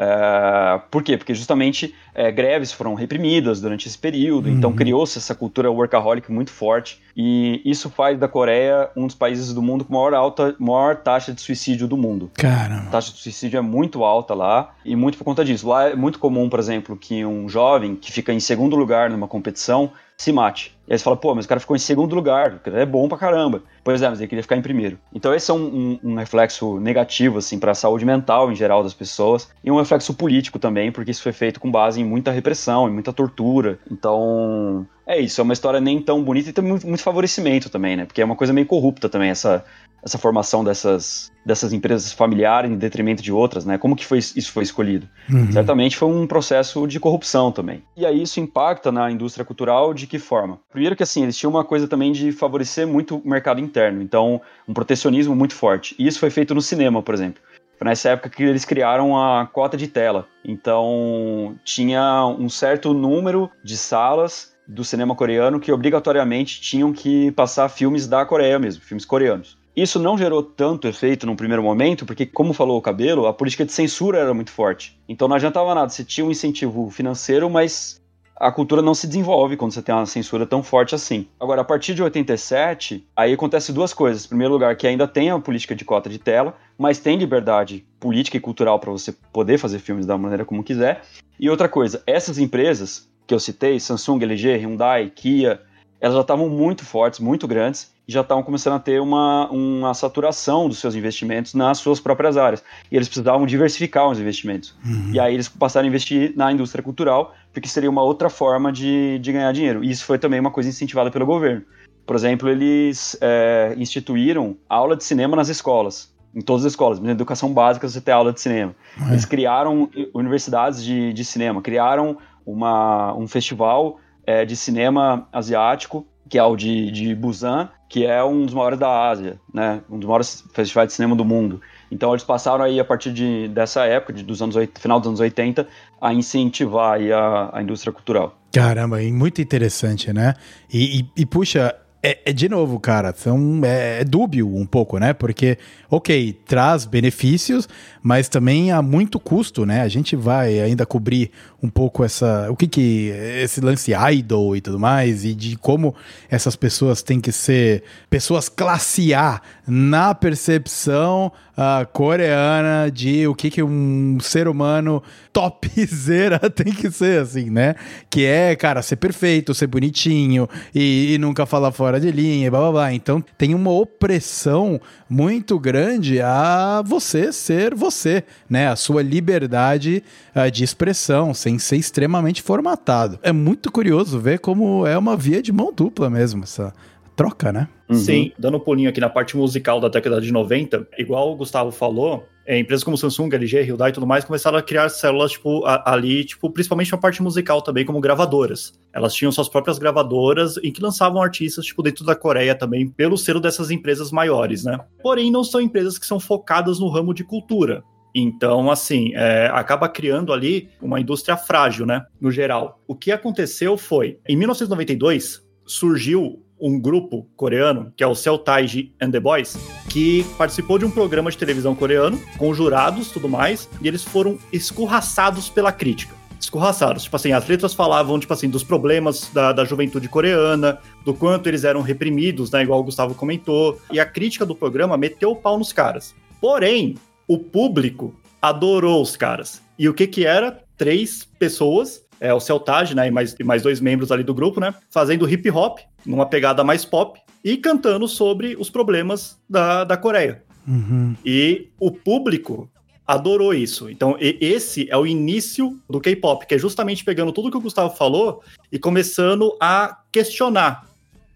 Uh, por quê? Porque justamente é, greves foram reprimidas durante esse período, então uhum. então criou-se essa cultura workaholic muito forte, e isso faz da Coreia um dos países do mundo com maior, alta, maior taxa de suicídio do mundo. Caramba. A taxa de suicídio é muito alta lá, e muito por conta disso. Lá é muito comum, por exemplo, que um jovem que fica em segundo lugar numa competição se mate. E aí você fala, pô, mas o cara ficou em segundo lugar, é bom pra caramba. Pois é, mas ele queria ficar em primeiro. Então esse é um, um, um reflexo negativo, assim, para a saúde mental em geral das pessoas, e um reflexo político também, porque isso foi feito com base em muita repressão, em muita tortura. Então, é isso, é uma história nem tão bonita e tem muito, muito favorecimento também, né? Porque é uma coisa meio corrupta também, essa, essa formação dessas, dessas empresas familiares em detrimento de outras, né? Como que foi, isso foi escolhido? Uhum. Certamente foi um processo de corrupção também. E aí isso impacta na indústria cultural de que forma? Primeiro que assim, eles tinham uma coisa também de favorecer muito o mercado interno, então um protecionismo muito forte. E isso foi feito no cinema, por exemplo. Foi nessa época que eles criaram a cota de tela. Então tinha um certo número de salas do cinema coreano que obrigatoriamente tinham que passar filmes da Coreia mesmo, filmes coreanos. Isso não gerou tanto efeito num primeiro momento, porque, como falou o Cabelo, a política de censura era muito forte. Então não adiantava nada, você tinha um incentivo financeiro, mas a cultura não se desenvolve quando você tem uma censura tão forte assim. Agora, a partir de 87, aí acontece duas coisas. Em primeiro lugar, que ainda tem a política de cota de tela, mas tem liberdade política e cultural para você poder fazer filmes da maneira como quiser. E outra coisa, essas empresas que eu citei, Samsung, LG, Hyundai, Kia, elas já estavam muito fortes, muito grandes, já estavam começando a ter uma, uma saturação dos seus investimentos nas suas próprias áreas. E eles precisavam diversificar os investimentos. Uhum. E aí eles passaram a investir na indústria cultural, porque seria uma outra forma de, de ganhar dinheiro. E isso foi também uma coisa incentivada pelo governo. Por exemplo, eles é, instituíram aula de cinema nas escolas. Em todas as escolas, na educação básica você tem aula de cinema. É. Eles criaram universidades de, de cinema, criaram uma, um festival é, de cinema asiático, que é o de, de Busan, que é um dos maiores da Ásia, né? Um dos maiores festivais de cinema do mundo. Então eles passaram aí a partir de, dessa época, de, dos anos final dos anos 80, a incentivar aí a, a indústria cultural. Caramba, muito interessante, né? E, e, e puxa, é, é, de novo, cara, são, é, é, dúbio um pouco, né? Porque, ok, traz benefícios, mas também há muito custo, né? A gente vai ainda cobrir um pouco essa. O que que. Esse lance idol e tudo mais, e de como essas pessoas têm que ser pessoas classe A na percepção uh, coreana de o que que um ser humano topzera tem que ser, assim, né? Que é, cara, ser perfeito, ser bonitinho e, e nunca falar fora de linha blá blá blá. Então tem uma opressão muito grande a você ser você, né? A sua liberdade uh, de expressão, sem ser extremamente formatado. É muito curioso ver como é uma via de mão dupla mesmo, essa troca, né? Uhum. Sim, dando um pulinho aqui na parte musical da década de 90, igual o Gustavo falou, é, empresas como Samsung, LG, Hyundai e tudo mais começaram a criar células, tipo, a, ali, tipo, principalmente na parte musical também, como gravadoras. Elas tinham suas próprias gravadoras em que lançavam artistas, tipo, dentro da Coreia também, pelo selo dessas empresas maiores, né? Porém, não são empresas que são focadas no ramo de cultura. Então, assim, é, acaba criando ali uma indústria frágil, né? No geral. O que aconteceu foi, em 1992, surgiu um grupo coreano, que é o Cell Taiji and the Boys, que participou de um programa de televisão coreano, com jurados tudo mais, e eles foram escorraçados pela crítica. Escorraçados. Tipo assim, as letras falavam, tipo assim, dos problemas da, da juventude coreana, do quanto eles eram reprimidos, né? Igual o Gustavo comentou. E a crítica do programa meteu o pau nos caras. Porém, o público adorou os caras. E o que que era? Três pessoas é, o Celtage, né, e mais, e mais dois membros ali do grupo, né, fazendo hip hop, numa pegada mais pop, e cantando sobre os problemas da, da Coreia. Uhum. E o público adorou isso. Então, esse é o início do K-pop, que é justamente pegando tudo que o Gustavo falou e começando a questionar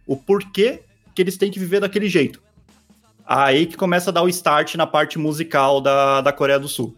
o porquê que eles têm que viver daquele jeito. Aí que começa a dar o start na parte musical da, da Coreia do Sul.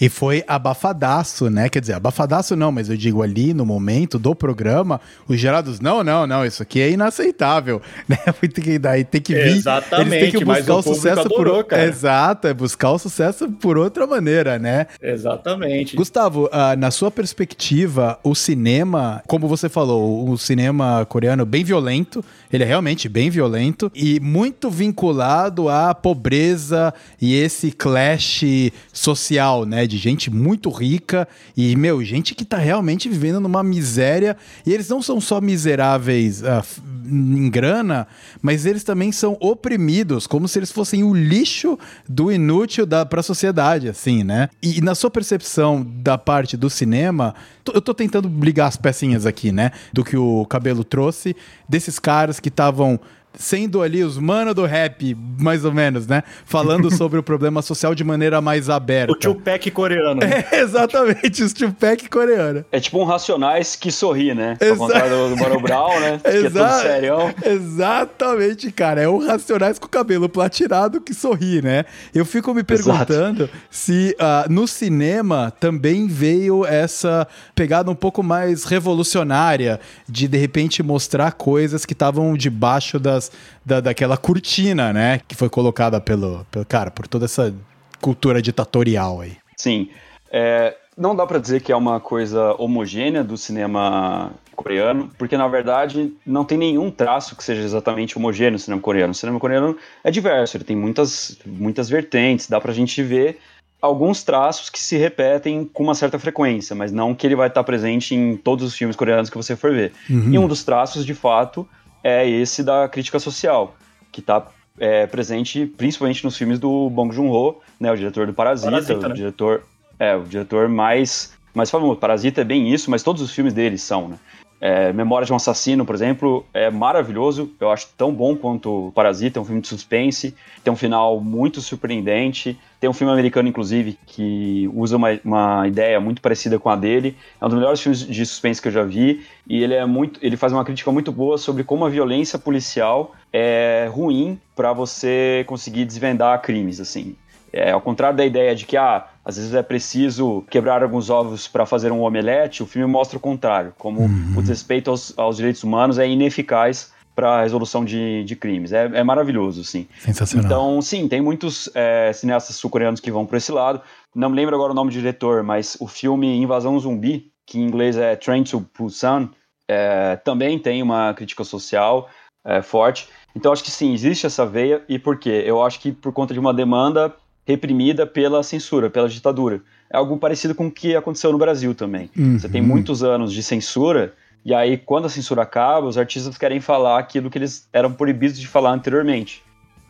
E foi abafadaço, né? Quer dizer, abafadaço não, mas eu digo ali no momento do programa, os gerados, não, não, não, isso aqui é inaceitável, né? Tem que, daí tem que vir. Exatamente, eles têm que buscar o, o sucesso adorou, por cara. Exato, é buscar o sucesso por outra maneira, né? Exatamente. Gustavo, uh, na sua perspectiva, o cinema, como você falou, o cinema coreano bem violento, ele é realmente bem violento e muito vinculado à pobreza e esse clash social, né? De gente muito rica e, meu, gente que tá realmente vivendo numa miséria. E eles não são só miseráveis uh, em grana, mas eles também são oprimidos, como se eles fossem o lixo do inútil da, pra sociedade, assim, né? E, e na sua percepção da parte do cinema, eu tô tentando ligar as pecinhas aqui, né? Do que o Cabelo trouxe, desses caras que estavam sendo ali os mano do rap, mais ou menos, né? Falando sobre o problema social de maneira mais aberta. O Tupac coreano. É, exatamente, o Tupac coreano. É tipo um Racionais que sorri, né? Exa... Ao contrário do Mano Brown, né? Que é. Exatamente, cara. É o Racionais com o cabelo platinado que sorri, né? Eu fico me perguntando Exato. se uh, no cinema também veio essa pegada um pouco mais revolucionária de, de repente, mostrar coisas que estavam debaixo das das, da, daquela cortina, né? Que foi colocada pelo, pelo cara, por toda essa cultura ditatorial aí. Sim. É, não dá para dizer que é uma coisa homogênea do cinema coreano, porque na verdade não tem nenhum traço que seja exatamente homogêneo no cinema coreano. O cinema coreano é diverso, ele tem muitas, muitas vertentes, dá pra gente ver alguns traços que se repetem com uma certa frequência, mas não que ele vai estar presente em todos os filmes coreanos que você for ver. Uhum. E um dos traços, de fato, é esse da crítica social, que está é, presente principalmente nos filmes do Bong Joon-ho, né, o diretor do Parasita, Parasita o né? diretor, é, o diretor mais mais famoso. Parasita é bem isso, mas todos os filmes dele são, né? É, Memória de um Assassino, por exemplo, é maravilhoso. Eu acho tão bom quanto Parasita, é um filme de suspense, tem um final muito surpreendente. Tem um filme americano, inclusive, que usa uma, uma ideia muito parecida com a dele. É um dos melhores filmes de suspense que eu já vi. E ele é muito. ele faz uma crítica muito boa sobre como a violência policial é ruim para você conseguir desvendar crimes, assim. É, ao contrário da ideia de que ah, às vezes é preciso quebrar alguns ovos para fazer um omelete, o filme mostra o contrário, como uhum. o desrespeito aos, aos, direitos humanos é ineficaz para a resolução de, de crimes. É, é, maravilhoso, sim. Sensacional. Então, sim, tem muitos é, cineastas sul-coreanos que vão por esse lado. Não me lembro agora o nome do diretor, mas o filme Invasão Zumbi, que em inglês é Train to Busan, é, também tem uma crítica social é, forte. Então, acho que sim, existe essa veia. E por quê? Eu acho que por conta de uma demanda reprimida pela censura, pela ditadura. É algo parecido com o que aconteceu no Brasil também. Uhum. Você tem muitos anos de censura, e aí quando a censura acaba, os artistas querem falar aquilo que eles eram proibidos de falar anteriormente.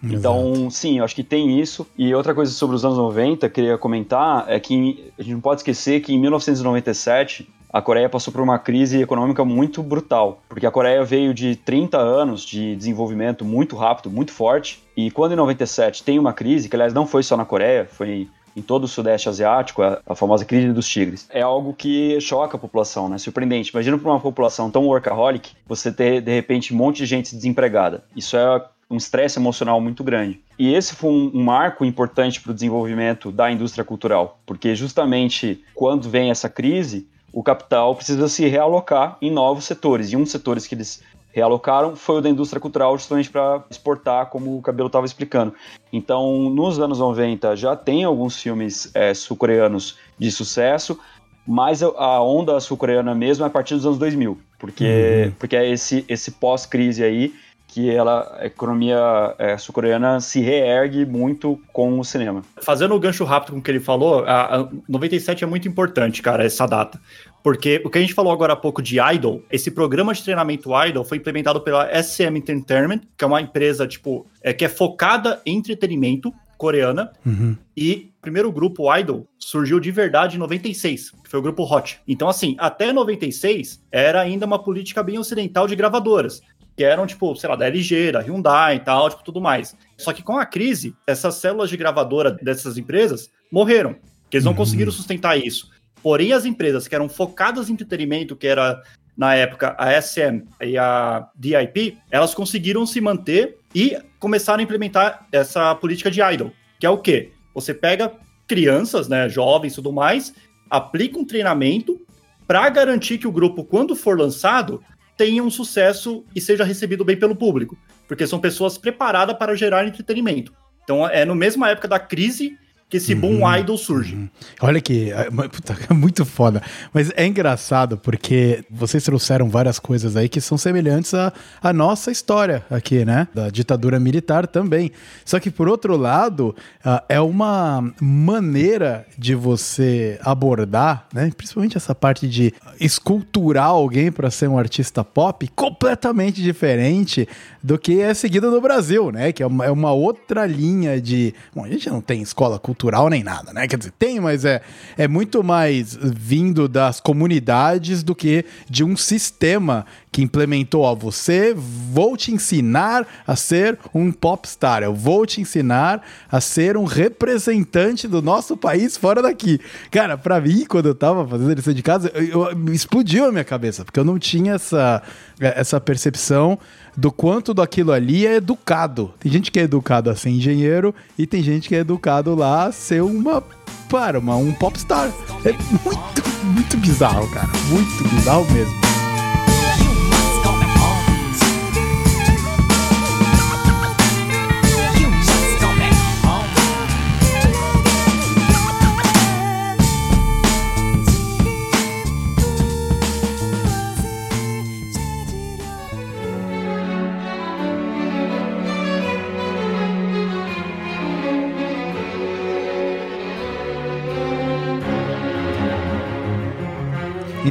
Exato. Então, sim, eu acho que tem isso. E outra coisa sobre os anos 90, queria comentar, é que a gente não pode esquecer que em 1997 a Coreia passou por uma crise econômica muito brutal, porque a Coreia veio de 30 anos de desenvolvimento muito rápido, muito forte, e quando em 97 tem uma crise, que aliás não foi só na Coreia, foi em todo o Sudeste Asiático, a, a, famosa crise dos tigres. É algo que choca a população, né? Surpreendente. Imagina para uma população tão workaholic, você ter, de repente, um monte de gente desempregada. Isso é um estresse emocional muito grande. E esse foi um, um marco importante para o desenvolvimento da indústria cultural, porque justamente quando vem essa crise, o capital precisa se realocar em novos setores. E um dos setores que eles realocaram foi o da indústria cultural, justamente para exportar, como o Cabelo estava explicando. Então, nos anos 90 já tem alguns filmes é, sul-coreanos de sucesso, mas a onda sul-coreana mesmo é a partir dos anos 2000, porque, uhum. porque é esse, esse pós-crise aí que ela, a economia é, sul-coreana se reergue muito com o cinema. Fazendo o gancho rápido com o que ele falou, a, a 97 é muito importante, cara, essa data. Porque o que a gente falou agora há pouco de Idol, esse programa de treinamento Idol foi implementado pela SM Entertainment, que é uma empresa, tipo, é, que é focada em entretenimento coreana. Uhum. E o primeiro grupo Idol surgiu de verdade em 96, que foi o grupo Hot. Então, assim, até 96 era ainda uma política bem ocidental de gravadoras que eram, tipo, sei lá, da LG, da Hyundai e tal, tipo, tudo mais. Só que com a crise, essas células de gravadora dessas empresas morreram, que eles não uhum. conseguiram sustentar isso. Porém, as empresas que eram focadas em entretenimento, que era na época a SM e a DIP, elas conseguiram se manter e começaram a implementar essa política de idol, que é o quê? Você pega crianças, né, jovens e tudo mais, aplica um treinamento para garantir que o grupo, quando for lançado, tenha um sucesso e seja recebido bem pelo público, porque são pessoas preparadas para gerar entretenimento. Então, é no mesma época da crise que esse boom uhum, idol surge. Uhum. Olha que é, puta, é muito foda. Mas é engraçado porque vocês trouxeram várias coisas aí que são semelhantes à, à nossa história aqui, né? Da ditadura militar também. Só que por outro lado, uh, é uma maneira de você abordar, né? Principalmente essa parte de esculturar alguém para ser um artista pop completamente diferente do que é seguido no Brasil, né? Que é uma, é uma outra linha de. Bom, a gente não tem escola cultural cultural nem nada, né? Quer dizer, tem, mas é, é muito mais vindo das comunidades do que de um sistema que implementou, ó, você vou te ensinar a ser um popstar, eu vou te ensinar a ser um representante do nosso país fora daqui. Cara, pra mim, quando eu tava fazendo lição de casa, eu, eu, explodiu a minha cabeça, porque eu não tinha essa, essa percepção do quanto daquilo ali é educado. Tem gente que é educado a ser engenheiro e tem gente que é educado lá a ser uma para uma, um popstar. É muito, muito bizarro, cara. Muito bizarro mesmo.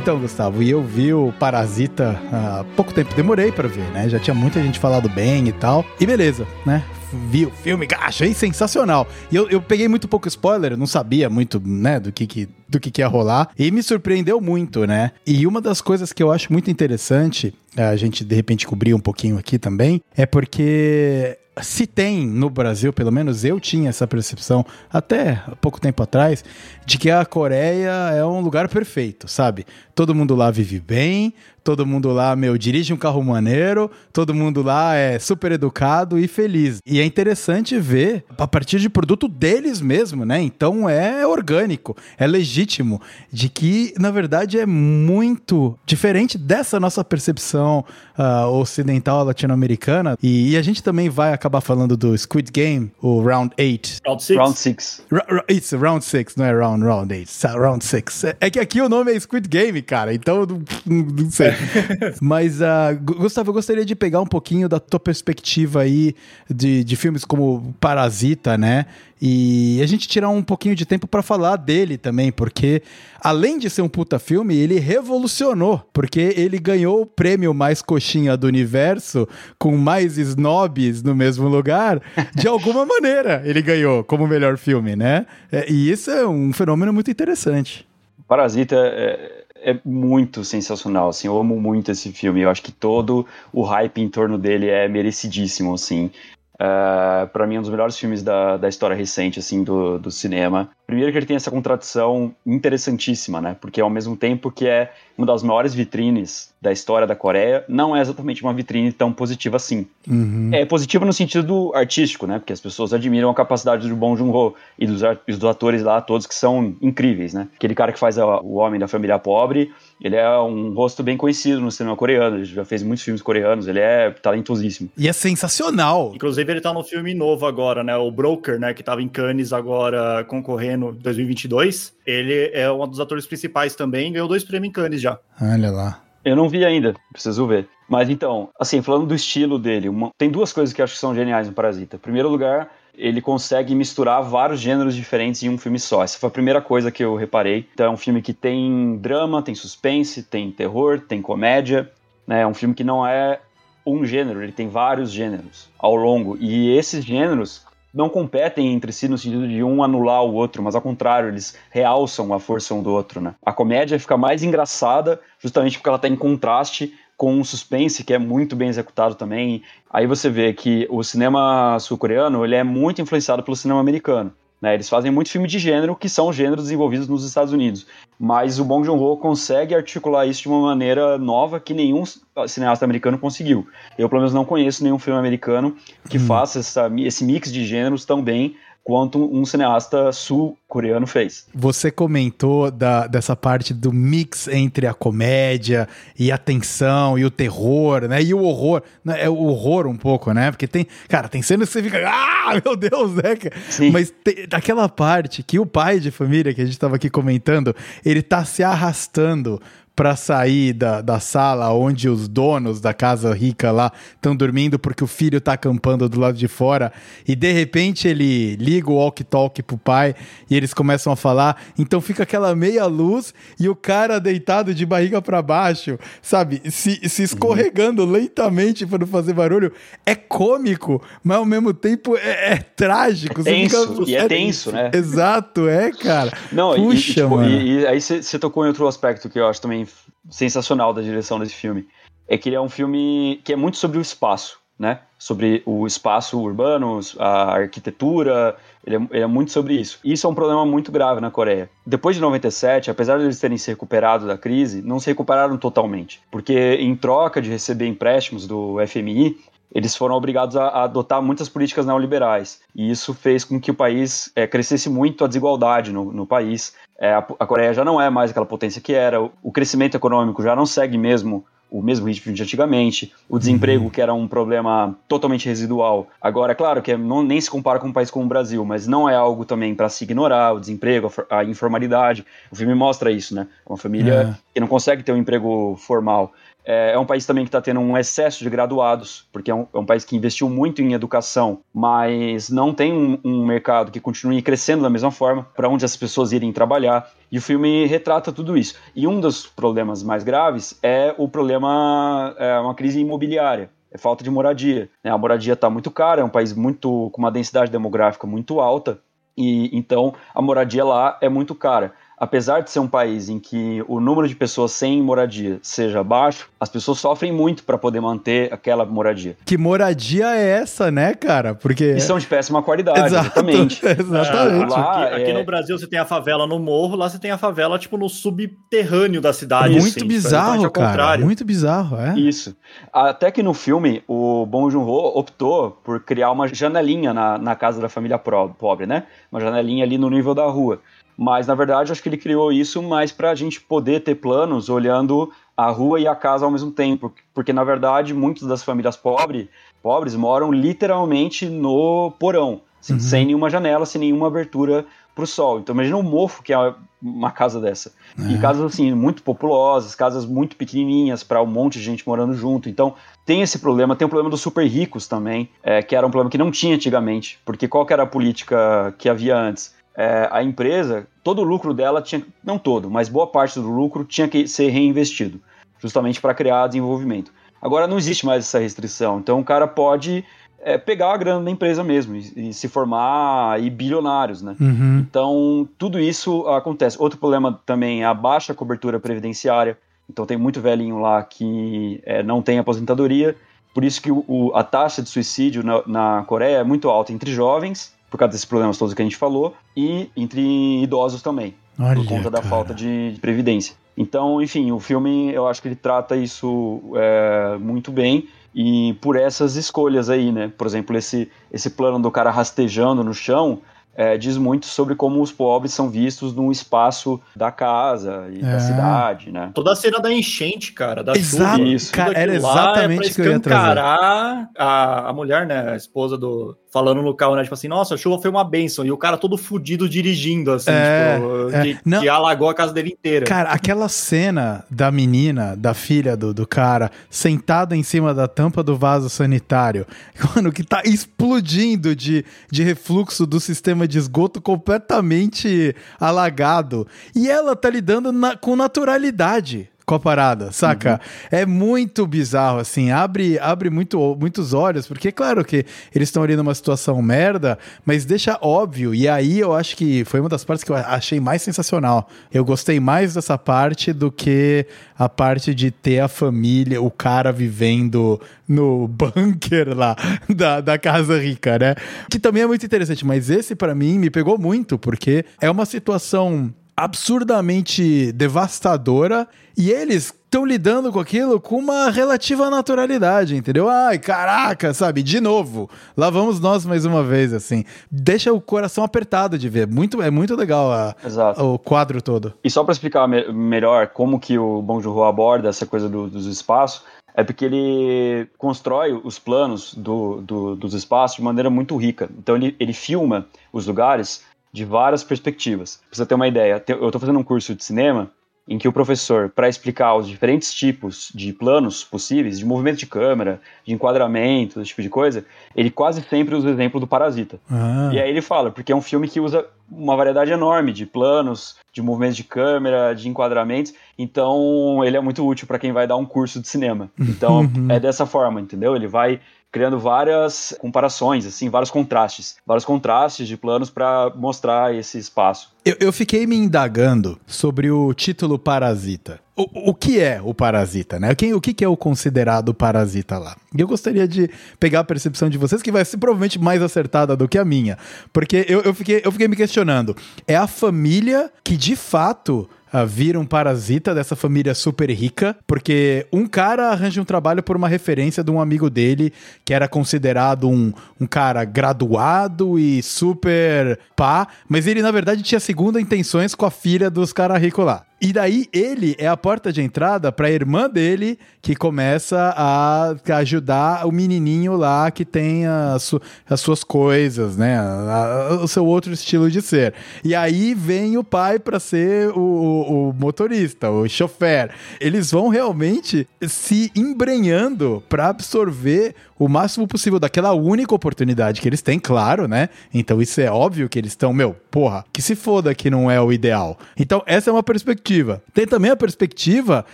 Então, Gustavo, e eu vi o Parasita há pouco tempo, demorei para ver, né? Já tinha muita gente falado bem e tal. E beleza, né? Vi o filme, achei sensacional. E eu, eu peguei muito pouco spoiler, não sabia muito, né, do que, que do que, que ia rolar. E me surpreendeu muito, né? E uma das coisas que eu acho muito interessante, a gente de repente cobrir um pouquinho aqui também, é porque se tem no Brasil, pelo menos eu tinha essa percepção até pouco tempo atrás, de que a Coreia é um lugar perfeito, sabe? Todo mundo lá vive bem, todo mundo lá, meu, dirige um carro maneiro, todo mundo lá é super educado e feliz. E é interessante ver a partir de produto deles mesmo, né? Então é orgânico, é legítimo, de que na verdade é muito diferente dessa nossa percepção uh, ocidental latino-americana. E, e, a gente também vai acabar falando do Squid Game, o Round 8. Round 6. Round 6. Isso, Round 6, não é Round, Round 8. Round 6. É que aqui o nome é Squid Game, cara, então não, não sei. Mas, uh, Gustavo, eu gostaria de pegar um pouquinho da tua perspectiva aí de, de filmes como Parasita, né? E a gente tirar um pouquinho de tempo para falar dele também, porque além de ser um puta filme, ele revolucionou, porque ele ganhou o prêmio mais coxinha do universo, com mais snobs no mesmo lugar, de alguma maneira ele ganhou como melhor filme, né? É, e isso é um fenômeno muito interessante. Parasita é, é muito sensacional, assim, eu amo muito esse filme, eu acho que todo o hype em torno dele é merecidíssimo, assim. Uh, para mim, é um dos melhores filmes da, da história recente, assim, do, do cinema. Primeiro que ele tem essa contradição interessantíssima, né? Porque ao mesmo tempo que é uma das maiores vitrines da história da Coreia, não é exatamente uma vitrine tão positiva assim. Uhum. É positiva no sentido artístico, né? Porque as pessoas admiram a capacidade do Bong Joon-ho e dos, dos atores lá, todos que são incríveis, né? Aquele cara que faz a, o homem da família pobre, ele é um rosto bem conhecido no cinema coreano, ele já fez muitos filmes coreanos, ele é talentosíssimo. E é sensacional. Inclusive ele tá no filme novo agora, né? O Broker, né? Que tava em Cannes agora concorrendo 2022. Ele é um dos atores principais também, ganhou dois prêmios em Cannes já. Olha lá. Eu não vi ainda, preciso ver. Mas então, assim, falando do estilo dele, uma... tem duas coisas que eu acho que são geniais no Parasita. Em primeiro lugar, ele consegue misturar vários gêneros diferentes em um filme só. Essa foi a primeira coisa que eu reparei. Então, é um filme que tem drama, tem suspense, tem terror, tem comédia. Né? É um filme que não é um gênero, ele tem vários gêneros ao longo. E esses gêneros não competem entre si no sentido de um anular o outro, mas ao contrário, eles realçam a força um do outro, né? A comédia fica mais engraçada justamente porque ela está em contraste com um suspense que é muito bem executado também. Aí você vê que o cinema sul-coreano ele é muito influenciado pelo cinema americano. Né? Eles fazem muito filme de gênero, que são gêneros desenvolvidos nos Estados Unidos. Mas o Bong Joon-ho consegue articular isso de uma maneira nova que nenhum cineasta americano conseguiu. Eu, pelo menos, não conheço nenhum filme americano que hum. faça essa, esse mix de gêneros tão bem quanto um cineasta sul-coreano fez. Você comentou da, dessa parte do mix entre a comédia e a tensão e o terror, né? E o horror, né? É o horror um pouco, né? Porque tem, cara, tem cenas que você fica, ah, meu Deus, né? Sim. Mas tem, daquela parte que o pai de família que a gente estava aqui comentando, ele tá se arrastando para sair da, da sala onde os donos da casa rica lá estão dormindo porque o filho tá acampando do lado de fora e de repente ele liga o walkie-talkie pro pai e eles começam a falar, então fica aquela meia luz e o cara deitado de barriga para baixo, sabe, se, se escorregando uhum. lentamente para não fazer barulho, é cômico, mas ao mesmo tempo é, é trágico. É tenso, fica... e é, é tenso, né? Exato, é, cara. Não, Puxa, e, tipo, mano. E, e aí você tocou em outro aspecto que eu acho também sensacional da direção desse filme. É que ele é um filme que é muito sobre o espaço, né? Sobre o espaço urbano, a arquitetura, ele é, ele é, muito sobre isso. Isso é um problema muito grave na Coreia. Depois de 97, apesar de eles terem se recuperado da crise, não se recuperaram totalmente. Porque em troca de receber empréstimos do FMI, eles foram obrigados a, a, adotar muitas políticas neoliberais. E isso fez com que o país é, crescesse muito a desigualdade no, no país. É, a, a, Coreia já não é mais aquela potência que era, o, o, crescimento econômico já não segue mesmo o mesmo ritmo de antigamente, o desemprego, uhum. que era um problema totalmente residual. Agora, é claro que não, nem se compara com um país como o Brasil, mas não é algo também para se ignorar, o desemprego, a, a, informalidade. O filme mostra isso, né? Uma família é. que não consegue ter um emprego formal. É, é um país também que está tendo um excesso de graduados, porque é um, é um, país que investiu muito em educação, mas não tem um, um mercado que continue crescendo da mesma forma, para onde as pessoas irem trabalhar. E o filme retrata tudo isso. E um dos problemas mais graves é o problema, é uma crise imobiliária é falta de moradia. Né? A moradia está muito cara, é um país muito com uma densidade demográfica muito alta, e então a moradia lá é muito cara apesar de ser um país em que o número de pessoas sem moradia seja baixo, as pessoas sofrem muito para poder manter aquela moradia. Que moradia é essa, né, cara? Porque e são de péssima qualidade, Exato, exatamente. exatamente. lá, aqui, aqui é... no Brasil você tem a favela no morro, lá você tem a favela tipo no subterrâneo da cidade. É muito assim, bizarro, cara. Muito bizarro, é. Isso. Até que no filme o Bong Joon-ho optou por criar uma janelinha na, na casa da família pobre, né? Uma janelinha ali no nível da rua. Mas na verdade acho que ele criou isso mais para a gente poder ter planos olhando a rua e a casa ao mesmo tempo, porque na verdade muitas das famílias pobres, pobres moram literalmente no porão, assim, uhum. sem nenhuma janela, sem nenhuma abertura para o sol. Então imagina o mofo que é uma casa dessa. É. E casas assim muito populosas, casas muito pequenininhas para um monte de gente morando junto. Então tem esse problema, tem o problema dos super ricos também, é, que era um problema que não tinha antigamente, porque qual que era a política que havia antes? É, a empresa, todo o lucro dela tinha, não todo, mas boa parte do lucro tinha que ser reinvestido, justamente para criar desenvolvimento. Agora não existe mais essa restrição, então o cara pode é, pegar a grana da empresa mesmo e, e se formar e bilionários, né? Uhum. Então tudo isso acontece. Outro problema também é a baixa cobertura previdenciária. Então tem muito velhinho lá que é, não tem aposentadoria. Por isso que o, a taxa de suicídio na, na Coreia é muito alta entre jovens por causa desses problemas todos que a gente falou, e entre idosos também, Olha, por conta da falta de, de, previdência. Então, enfim, o filme eu acho que ele trata isso é, muito bem e por essas escolhas aí, né? Por exemplo, esse, esse plano do cara rastejando no chão é, diz muito sobre como os pobres são vistos no espaço da casa e é. da cidade, né? Toda a cena da enchente, cara, da Exato, chuva, isso. Cara, era exatamente é que eu ia trazer. A, a mulher, né, a esposa do, falando no carro, né? Tipo assim, nossa, a chuva foi uma benção. E o cara todo fudido dirigindo, assim, é, tipo, é. Que, Não, que, alagou a casa dele inteira. Cara, aquela cena da menina, da filha do, do cara, sentada em cima da tampa do vaso sanitário, mano, que tá explodindo de, de refluxo do sistema de esgoto completamente alagado. E ela tá lidando na, com naturalidade com a parada, saca? Uhum. É muito bizarro, assim, abre, abre muito, muitos olhos, porque claro que eles estão ali numa situação merda, mas deixa óbvio, e aí eu acho que foi uma das partes que eu achei mais sensacional. Eu gostei mais dessa parte do que a parte de ter a família, o cara vivendo no bunker lá da, da casa rica, né? Que também é muito interessante, mas esse para mim me pegou muito, porque é uma situação absurdamente devastadora e eles estão lidando com aquilo com uma relativa naturalidade, entendeu? Ai, caraca, sabe? De novo, lá vamos nós mais uma vez, assim. Deixa o coração apertado de ver. Muito, é muito legal a, o quadro todo. E só para explicar me melhor como que o Bong Joon-ho aborda essa coisa do, dos espaços, é porque ele constrói os planos do, do, dos espaços de maneira muito rica. Então ele, ele filma os lugares de várias perspectivas. Pra você ter uma ideia, eu estou fazendo um curso de cinema em que o professor, para explicar os diferentes tipos de planos possíveis, de movimento de câmera, de enquadramento, esse tipo de coisa, ele quase sempre usa o exemplo do Parasita. Ah. E aí ele fala, porque é um filme que usa uma variedade enorme de planos, de movimentos de câmera, de enquadramentos, então ele é muito útil para quem vai dar um curso de cinema. Então uhum. é dessa forma, entendeu? Ele vai criando várias comparações, assim, vários contrastes, vários contrastes de planos para mostrar esse espaço. Eu, eu, fiquei me indagando sobre o título Parasita. O, o que é o parasita, né? Quem, o que, que é o considerado parasita lá? E eu gostaria de pegar a percepção de vocês, que vai ser provavelmente mais acertada do que a minha. Porque eu, eu, fiquei, eu fiquei me questionando. É a família que de fato uh, vira um parasita dessa família super rica, porque um cara arranja um trabalho por uma referência de um amigo dele que era considerado um, um cara graduado e super pá, mas ele na verdade tinha segunda intenções com a filha dos caras ricos lá. E daí ele é a porta de entrada para a irmã dele que começa a ajudar o menininho lá que tem su as suas coisas, né? A, o seu outro estilo de ser. E aí vem o pai para ser o, o, o, motorista, o chofer. Eles vão realmente se embrenhando para absorver o máximo possível daquela única oportunidade que eles têm, claro, né? Então isso é óbvio que eles estão, meu, porra, que se foda que não é o ideal. Então essa é uma perspectiva. Tem também a perspectiva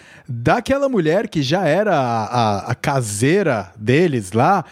daquela mulher que já era a, a, a caseira deles lá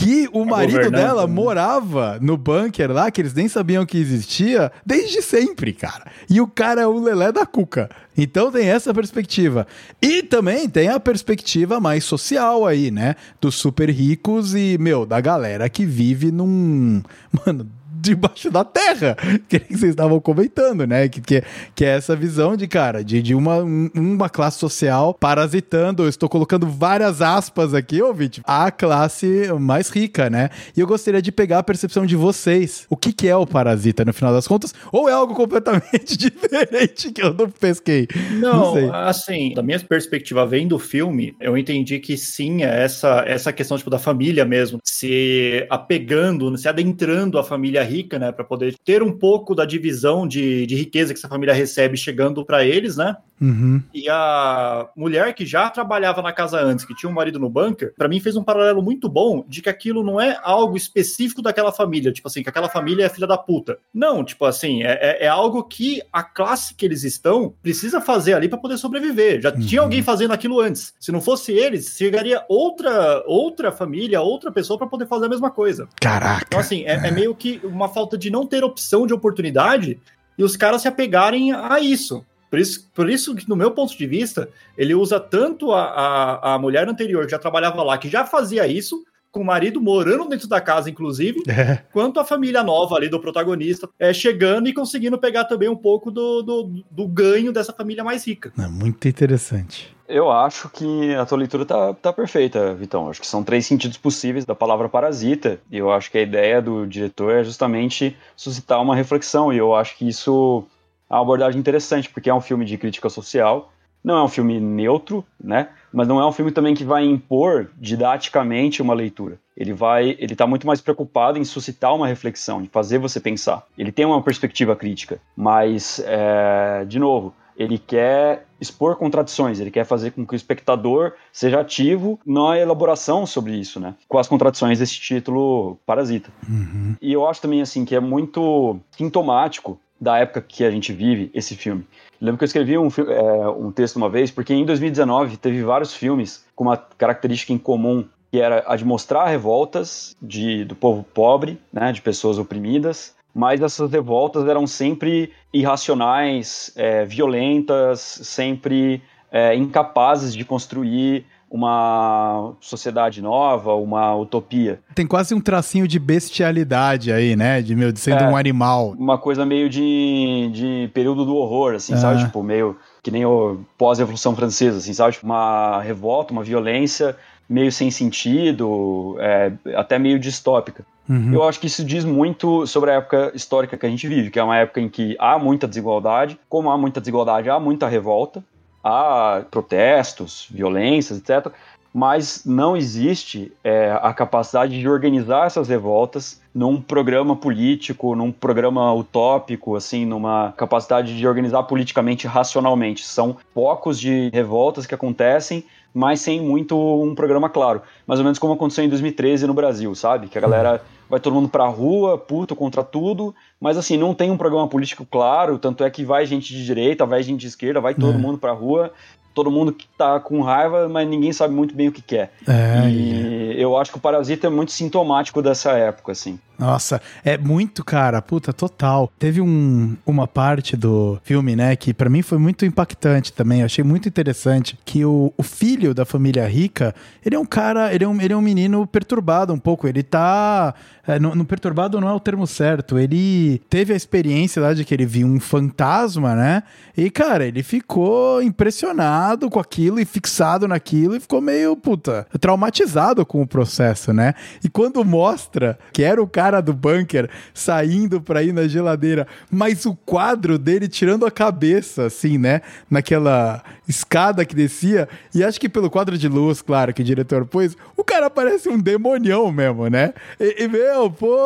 que o marido dela né? morava no bunker lá, que eles nem sabiam que existia, desde sempre, cara. E o cara é o lelé da cuca. Então tem essa perspectiva. E também tem a perspectiva mais social aí, né? Dos super ricos e, meu, da galera que vive num. Mano, debaixo da terra, que vocês estavam comentando, né? Que, que, que é essa visão de, cara, de, de uma, uma classe social parasitando, eu estou colocando várias aspas aqui, ouvinte, a classe mais rica, né? E eu gostaria de pegar a percepção de vocês. O que, que é o parasita, no final das contas? Ou é algo completamente diferente que eu não pesquei? Não, não assim, da minha perspectiva, vendo o filme, eu entendi que sim, é essa, essa questão, tipo, da família mesmo, se apegando, se adentrando a família rica, né, para poder ter um pouco da divisão de, de riqueza que essa família recebe chegando para eles, né? Uhum. E a mulher que já trabalhava na casa antes, que tinha um marido no bunker, para mim fez um paralelo muito bom de que aquilo não é algo específico daquela família, tipo assim, que aquela família é filha da puta. Não, tipo assim, é, é, é algo que a classe que eles estão precisa fazer ali para poder sobreviver. Já uhum. tinha alguém fazendo aquilo antes. Se não fosse eles, chegaria outra outra família, outra pessoa para poder fazer a mesma coisa. Caraca. Então, assim, é, é meio que uma falta de não ter opção de oportunidade e os caras se apegarem a isso. Por isso, por isso que, no meu ponto de vista, ele usa tanto a, a, a mulher anterior, que já trabalhava lá, que já fazia isso, com o marido morando dentro da casa, inclusive, é. quanto a família nova ali do protagonista é, chegando e conseguindo pegar também um pouco do, do, do ganho dessa família mais rica. É muito interessante. Eu acho que a tua leitura tá, tá perfeita, Vitão. Acho que são três sentidos possíveis da palavra parasita. E eu acho que a ideia do diretor é justamente suscitar uma reflexão. E eu acho que isso é uma abordagem interessante, porque é um filme de crítica social. Não é um filme neutro, né? Mas não é um filme também que vai impor didaticamente uma leitura. Ele vai, ele está muito mais preocupado em suscitar uma reflexão, de fazer você pensar. Ele tem uma perspectiva crítica, mas é, de novo, ele quer expor contradições, ele quer fazer com que o espectador seja ativo na elaboração sobre isso, né? Com as contradições desse título Parasita. Uhum. E eu acho também, assim, que é muito sintomático da época que a gente vive esse filme. Eu lembro que eu escrevi um, é, um texto uma vez, porque em 2019 teve vários filmes com uma característica em comum, que era a de mostrar revoltas de, do povo pobre, né, de pessoas oprimidas, mas essas revoltas eram sempre irracionais, é, violentas, sempre é, incapazes de construir uma sociedade nova, uma utopia. Tem quase um tracinho de bestialidade aí, né? De, meu, de sendo é, um animal. Uma coisa meio de, de período do horror, assim, é. sabe? Tipo, meio que nem o pós-revolução francesa, assim, sabe? Tipo, uma revolta, uma violência meio sem sentido, é, até meio distópica. Uhum. Eu acho que isso diz muito sobre a época histórica que a gente vive, que é uma época em que há muita desigualdade, como há muita desigualdade, há muita revolta, há protestos, violências, etc. Mas não existe é, a capacidade de organizar essas revoltas num programa político, num programa utópico, assim, numa capacidade de organizar politicamente racionalmente. São focos de revoltas que acontecem, mas sem muito um programa claro. Mais ou menos como aconteceu em 2013 no Brasil, sabe? Que a galera vai todo mundo pra rua, puto contra tudo, mas assim, não tem um programa político claro, tanto é que vai gente de direita, vai gente de esquerda, vai todo é. mundo pra rua, todo mundo que tá com raiva, mas ninguém sabe muito bem o que quer. É, e é. eu acho que o Parasita é muito sintomático dessa época, assim. Nossa, é muito, cara, puta, total. Teve um, uma parte do filme, né, que para mim foi muito impactante também. Eu achei muito interessante que o, o, filho da família rica, ele é um cara, ele é um, ele é um menino perturbado um pouco. Ele tá. É, no, no, perturbado não é o termo certo. Ele teve a experiência lá de que ele viu um fantasma, né? E, cara, ele ficou impressionado com aquilo e fixado naquilo e ficou meio, puta, traumatizado com o processo, né? E quando mostra que era o cara do bunker saindo pra ir na geladeira, mas o quadro dele tirando a cabeça, assim, né? Naquela escada que descia. E acho que pelo quadro de luz, claro, que o diretor pôs, o cara parece um demonião mesmo, né? E, e meu, pô,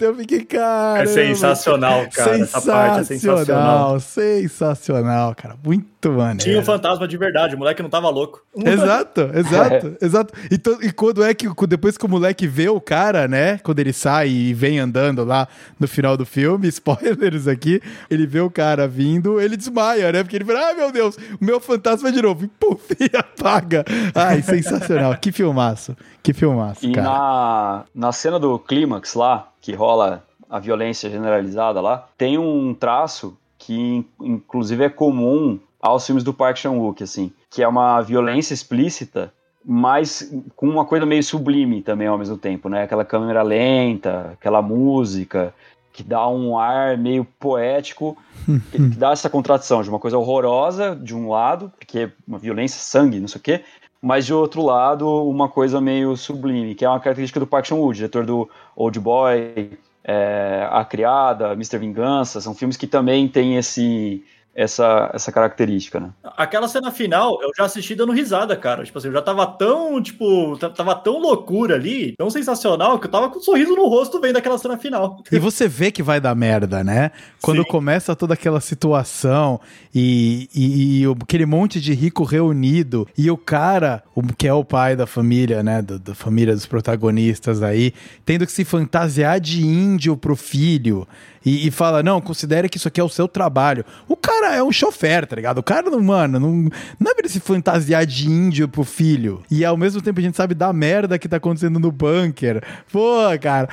eu fiquei, cara. É sensacional, cara. Essa parte é sensacional. Sensacional, cara. Muito maneiro. Tinha um fantasma de verdade, o moleque não tava louco. Exato, exato, exato. E, to, e quando é que, depois que o moleque vê o cara, né? Quando ele sai e vem andando lá no final do filme, spoilers aqui, ele vê o cara vindo, ele desmaia, né? Porque ele fala, ah, meu Deus, o meu fantasma de novo. E puf, e apaga. Ai, sensacional. que filmaço. Que filmaço, e cara. Na, na cena do clímax lá, que rola a violência generalizada lá, tem um traço que, inclusive, é comum aos filmes do Park Chan-wook, assim, que é uma violência explícita mas com uma coisa meio sublime também ao mesmo tempo, né? Aquela câmera lenta, aquela música que dá um ar meio poético, que, que dá essa contradição de uma coisa horrorosa de um lado, porque é uma violência, sangue, não sei o quê, mas de outro lado uma coisa meio sublime, que é uma característica do Park Chan-wook, diretor do Old Boy, é, A Criada, Mr. Vingança, são filmes que também têm esse essa, essa característica, né? Aquela cena final, eu já assisti dando risada, cara. Tipo assim, eu já tava tão, tipo, tava tão loucura ali, tão sensacional, que eu tava com um sorriso no rosto vendo aquela cena final. E você vê que vai dar merda, né? Quando Sim. começa toda aquela situação e, e, e, aquele monte de rico reunido e o cara, o, que é o pai da família, né? Da, da família dos protagonistas aí, tendo que se fantasiar de índio pro filho e, e, fala: não, considere que isso aqui é o seu trabalho. O cara é um chofer, tá ligado? O cara, não, mano, não, não é pra ele se fantasiar de índio pro filho. E ao mesmo tempo a gente sabe da merda que tá acontecendo no bunker. Pô, cara,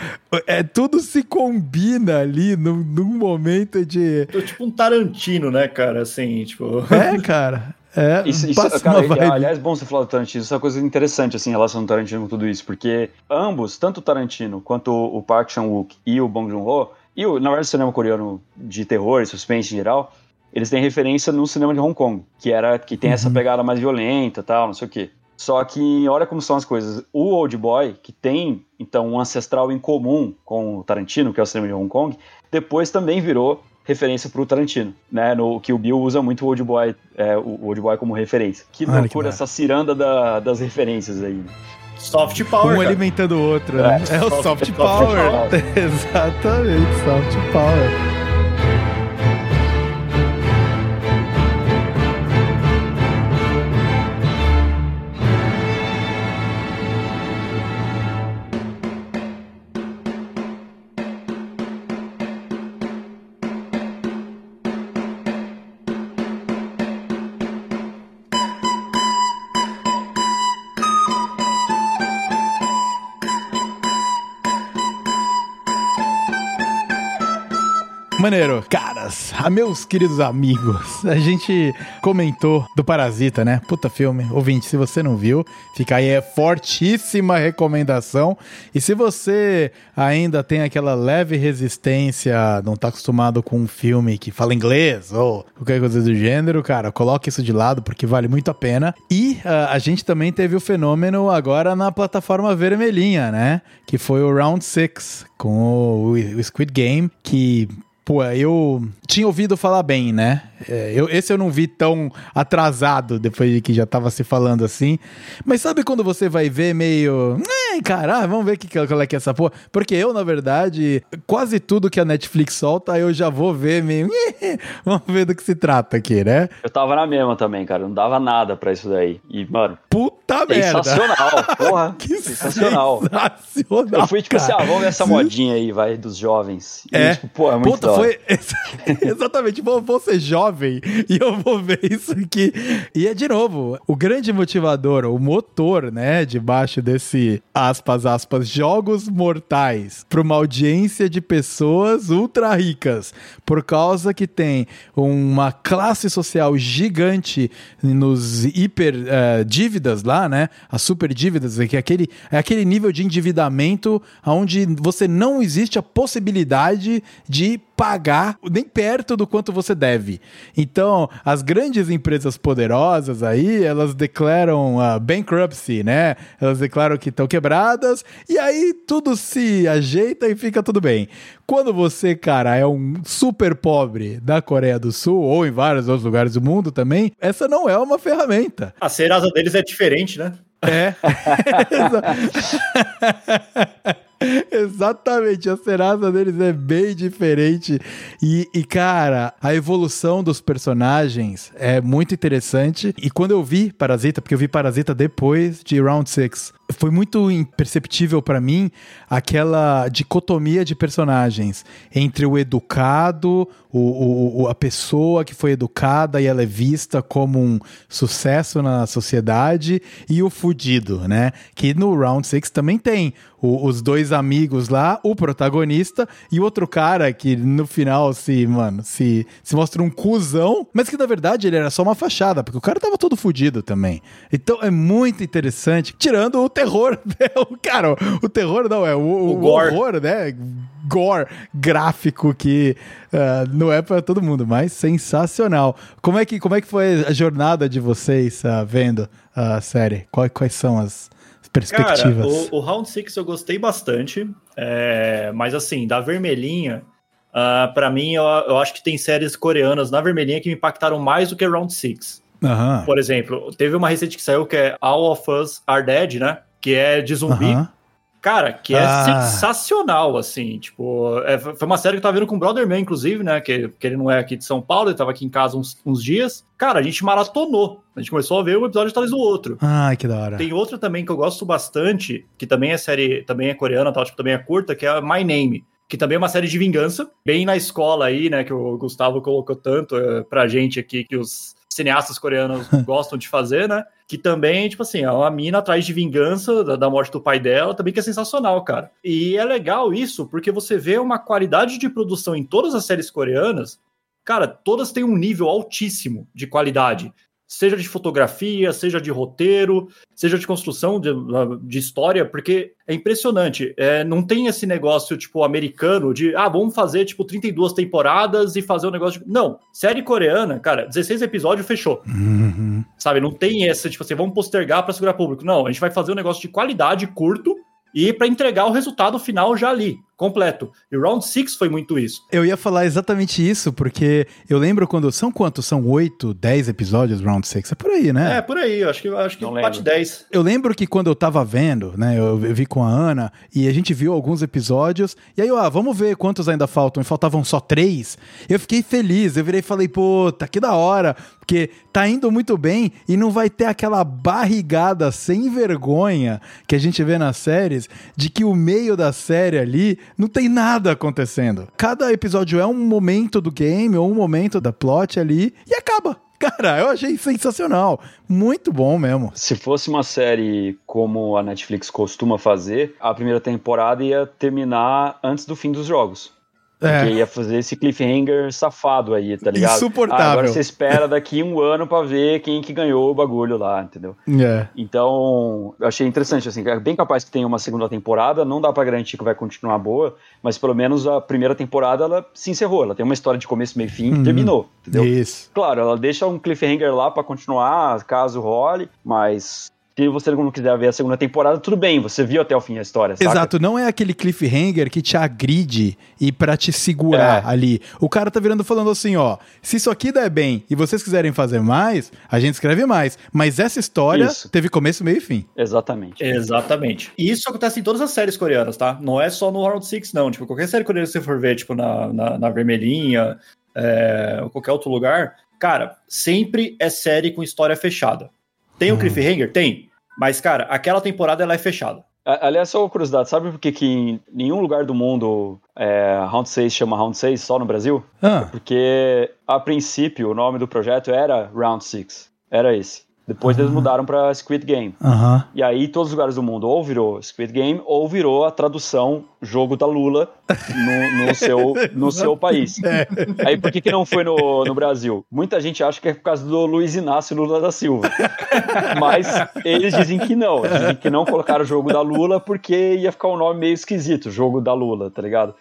é, tudo se combina ali num, num momento de. Tô tipo um Tarantino, né, cara? Assim, tipo. É, cara. É, isso, isso cara, aliás, bom você falar do Tarantino, isso é uma coisa interessante assim, em relação ao Tarantino com tudo isso, porque ambos, tanto o Tarantino quanto o Park Chan-wook e o Bong Joon-ho, e, o, na verdade, o cinema coreano de terror e suspense em geral, eles têm referência no cinema de Hong Kong, que era que tem uhum. essa pegada mais violenta tal, não sei o quê. Só que olha como são as coisas. O Old Boy, que tem então um ancestral em comum com o Tarantino, que é o cinema de Hong Kong, depois também virou referência para o Tarantino, né? No que o Bill usa muito o Old Boy, é, o Old Boy como referência. Que loucura essa ciranda da, das referências aí. Né? Soft power. Um cara. alimentando o outro, né? É, é o soft, soft power. power. Exatamente, soft power. Maneiro. Caras, meus queridos amigos, a gente comentou do Parasita, né? Puta filme. Ouvinte, se você não viu, fica aí, é fortíssima recomendação. E se você ainda tem aquela leve resistência, não tá acostumado com um filme que fala inglês ou qualquer coisa do gênero, cara, coloque isso de lado porque vale muito a pena. E uh, a gente também teve o fenômeno agora na plataforma vermelhinha, né? Que foi o Round 6 com o Squid Game, que Pô, eu tinha ouvido falar bem, né? É, eu, esse eu não vi tão atrasado depois de que já tava se falando assim. Mas sabe quando você vai ver meio. caralho, vamos ver que, qual é que é essa porra. Porque eu, na verdade, quase tudo que a Netflix solta, eu já vou ver meio. vamos ver do que se trata aqui, né? Eu tava na mesma também, cara. Não dava nada pra isso daí. E, mano. Puta merda. Sensacional, porra. que sensacional. Sensacional. Eu fui tipo cara. assim, ah, vamos ver essa modinha aí, vai, dos jovens. E, é. tipo, pô, é muito Puta, foi. Exatamente, vou, vou ser jovem e eu vou ver isso aqui. E é de novo, o grande motivador, o motor, né, debaixo desse aspas, aspas, jogos mortais para uma audiência de pessoas ultra ricas, por causa que tem uma classe social gigante nos hiper uh, dívidas lá, né? As super dívidas, que é aquele, é aquele nível de endividamento onde você não existe a possibilidade de pagar nem perto do quanto você deve. Então, as grandes empresas poderosas aí, elas declaram uh, bankruptcy, né? Elas declaram que estão quebradas e aí tudo se ajeita e fica tudo bem. Quando você, cara, é um super pobre da Coreia do Sul ou em vários outros lugares do mundo também, essa não é uma ferramenta. A cerasa deles é diferente, né? É. Exatamente, a Serasa deles é bem diferente. E, e, cara, a evolução dos personagens é muito interessante. E quando eu vi Parasita, porque eu vi Parasita depois de Round 6, foi muito imperceptível para mim aquela dicotomia de personagens entre o educado, o, o, a pessoa que foi educada e ela é vista como um sucesso na sociedade, e o fudido, né? Que no Round 6 também tem o, os dois amigos lá, o protagonista e o outro cara que no final se, mano, se, se mostra um cuzão, mas que na verdade ele era só uma fachada, porque o cara tava todo fudido também. Então é muito interessante, tirando o terror, né? o cara, o terror não, é o, o, o horror, né? Gore gráfico que uh, não é para todo mundo, mas sensacional. Como é que, como é que foi a jornada de vocês uh, vendo a série? Quais, quais são as perspectivas? Cara, o, o Round 6 eu gostei bastante, é, mas assim, da vermelhinha, uh, ah, para mim, eu, eu acho que tem séries coreanas na vermelhinha que me impactaram mais do que Round 6. Uhum. Por exemplo, teve uma recente que saiu que é All of Us Are Dead, né? Que é de zumbi. Uhum. Cara, que é ah. sensacional, assim, tipo, é, foi uma série que eu tava vendo com o Brother Man, inclusive, né, que, que ele não é aqui de São Paulo, ele tava aqui em casa uns, uns dias. Cara, a gente maratonou, a gente começou a ver um episódio atrás do outro. Ai, que da hora. Tem outra também que eu gosto bastante, que também é série, também é coreana, tal, tipo, também é curta, que é My Name que também é uma série de vingança, bem na escola aí, né, que o Gustavo colocou tanto é, pra gente aqui, que os cineastas coreanos gostam de fazer, né? Que também, tipo assim, é uma mina atrás de vingança da, da, morte do pai dela, também que é sensacional, cara. E é legal isso, porque você vê uma qualidade de produção em todas as séries coreanas. Cara, todas têm um nível altíssimo de qualidade seja de fotografia, seja de roteiro, seja de construção de, de história, porque é impressionante. É, não tem esse negócio, tipo, americano de, ah, vamos fazer, tipo, 32 temporadas e fazer um negócio de... Não, série coreana, cara, 16 episódios, fechou. Uhum. Sabe, não tem essa, tipo assim, vamos postergar para segurar público. Não, a gente vai fazer um negócio de qualidade curto e para entregar o resultado final já ali completo. E o Round 6 foi muito isso. Eu ia falar exatamente isso, porque eu lembro quando. São quantos? São 8, 10 episódios Round 6? É por aí, né? É, por aí. Acho que, acho que bate 10. Eu lembro que quando eu tava vendo, né? Eu, eu, vi com a Ana e a gente viu alguns episódios. E aí, ó, vamos ver quantos ainda faltam. E faltavam só três. Eu fiquei feliz. Eu virei e falei, puta, que da hora. Porque tá indo muito bem e não vai ter aquela barrigada sem vergonha que a gente vê nas séries de que o meio da série ali não tem nada acontecendo. Cada episódio é um momento do game ou um momento da plot ali e acaba. Cara, eu achei sensacional. Muito bom mesmo. Se fosse uma série como a Netflix costuma fazer, a primeira temporada ia terminar antes do fim dos jogos. É. Porque ia fazer esse cliffhanger safado aí, tá ligado? Insuportável. Ah, agora você espera daqui um ano pra ver quem que ganhou o bagulho lá, entendeu? É. Então, eu achei interessante, assim, é bem capaz que tenha uma segunda temporada, não dá pra garantir que vai continuar boa, mas pelo menos a primeira temporada ela se encerrou, ela tem uma história de começo, meio e fim, uhum. terminou, entendeu? Isso. Claro, ela deixa um cliffhanger lá para continuar, caso role, mas se você não quiser ver a segunda temporada, tudo bem, você viu até o fim a história, saca? Exato, não é aquele cliffhanger que te agride e para te segurar é. ali. O cara tá virando falando assim, ó, se isso aqui der bem e vocês quiserem fazer mais, a gente escreve mais. Mas essa história isso. teve começo, meio e fim. Exatamente. Exatamente. E isso acontece em todas as séries coreanas, tá? Não é só no Round 6, não. Tipo, qualquer série coreana que você for ver, tipo, na, na, na Vermelhinha, é, ou qualquer outro lugar, cara, sempre é série com história fechada. Tem o um hum. cliffhanger? Tem. Mas, cara, aquela temporada ela é fechada. Aliás, só uma curiosidade, sabe por que, que em nenhum lugar do mundo é, Round 6 chama Round 6 só no Brasil? Ah. Porque, a princípio, o nome do projeto era Round 6. Era esse. Depois uhum. eles mudaram para Squid Game. Uhum. E aí todos os lugares do mundo ou virou Squid Game ou virou a tradução jogo da Lula no, no seu, no seu país. É. Aí por que, que não foi no, no Brasil? Muita gente acha que é por causa do Luiz Inácio Lula da Silva. Mas eles dizem que não. Eles dizem que não colocaram o jogo da Lula porque ia ficar um nome meio esquisito, jogo da Lula, tá ligado?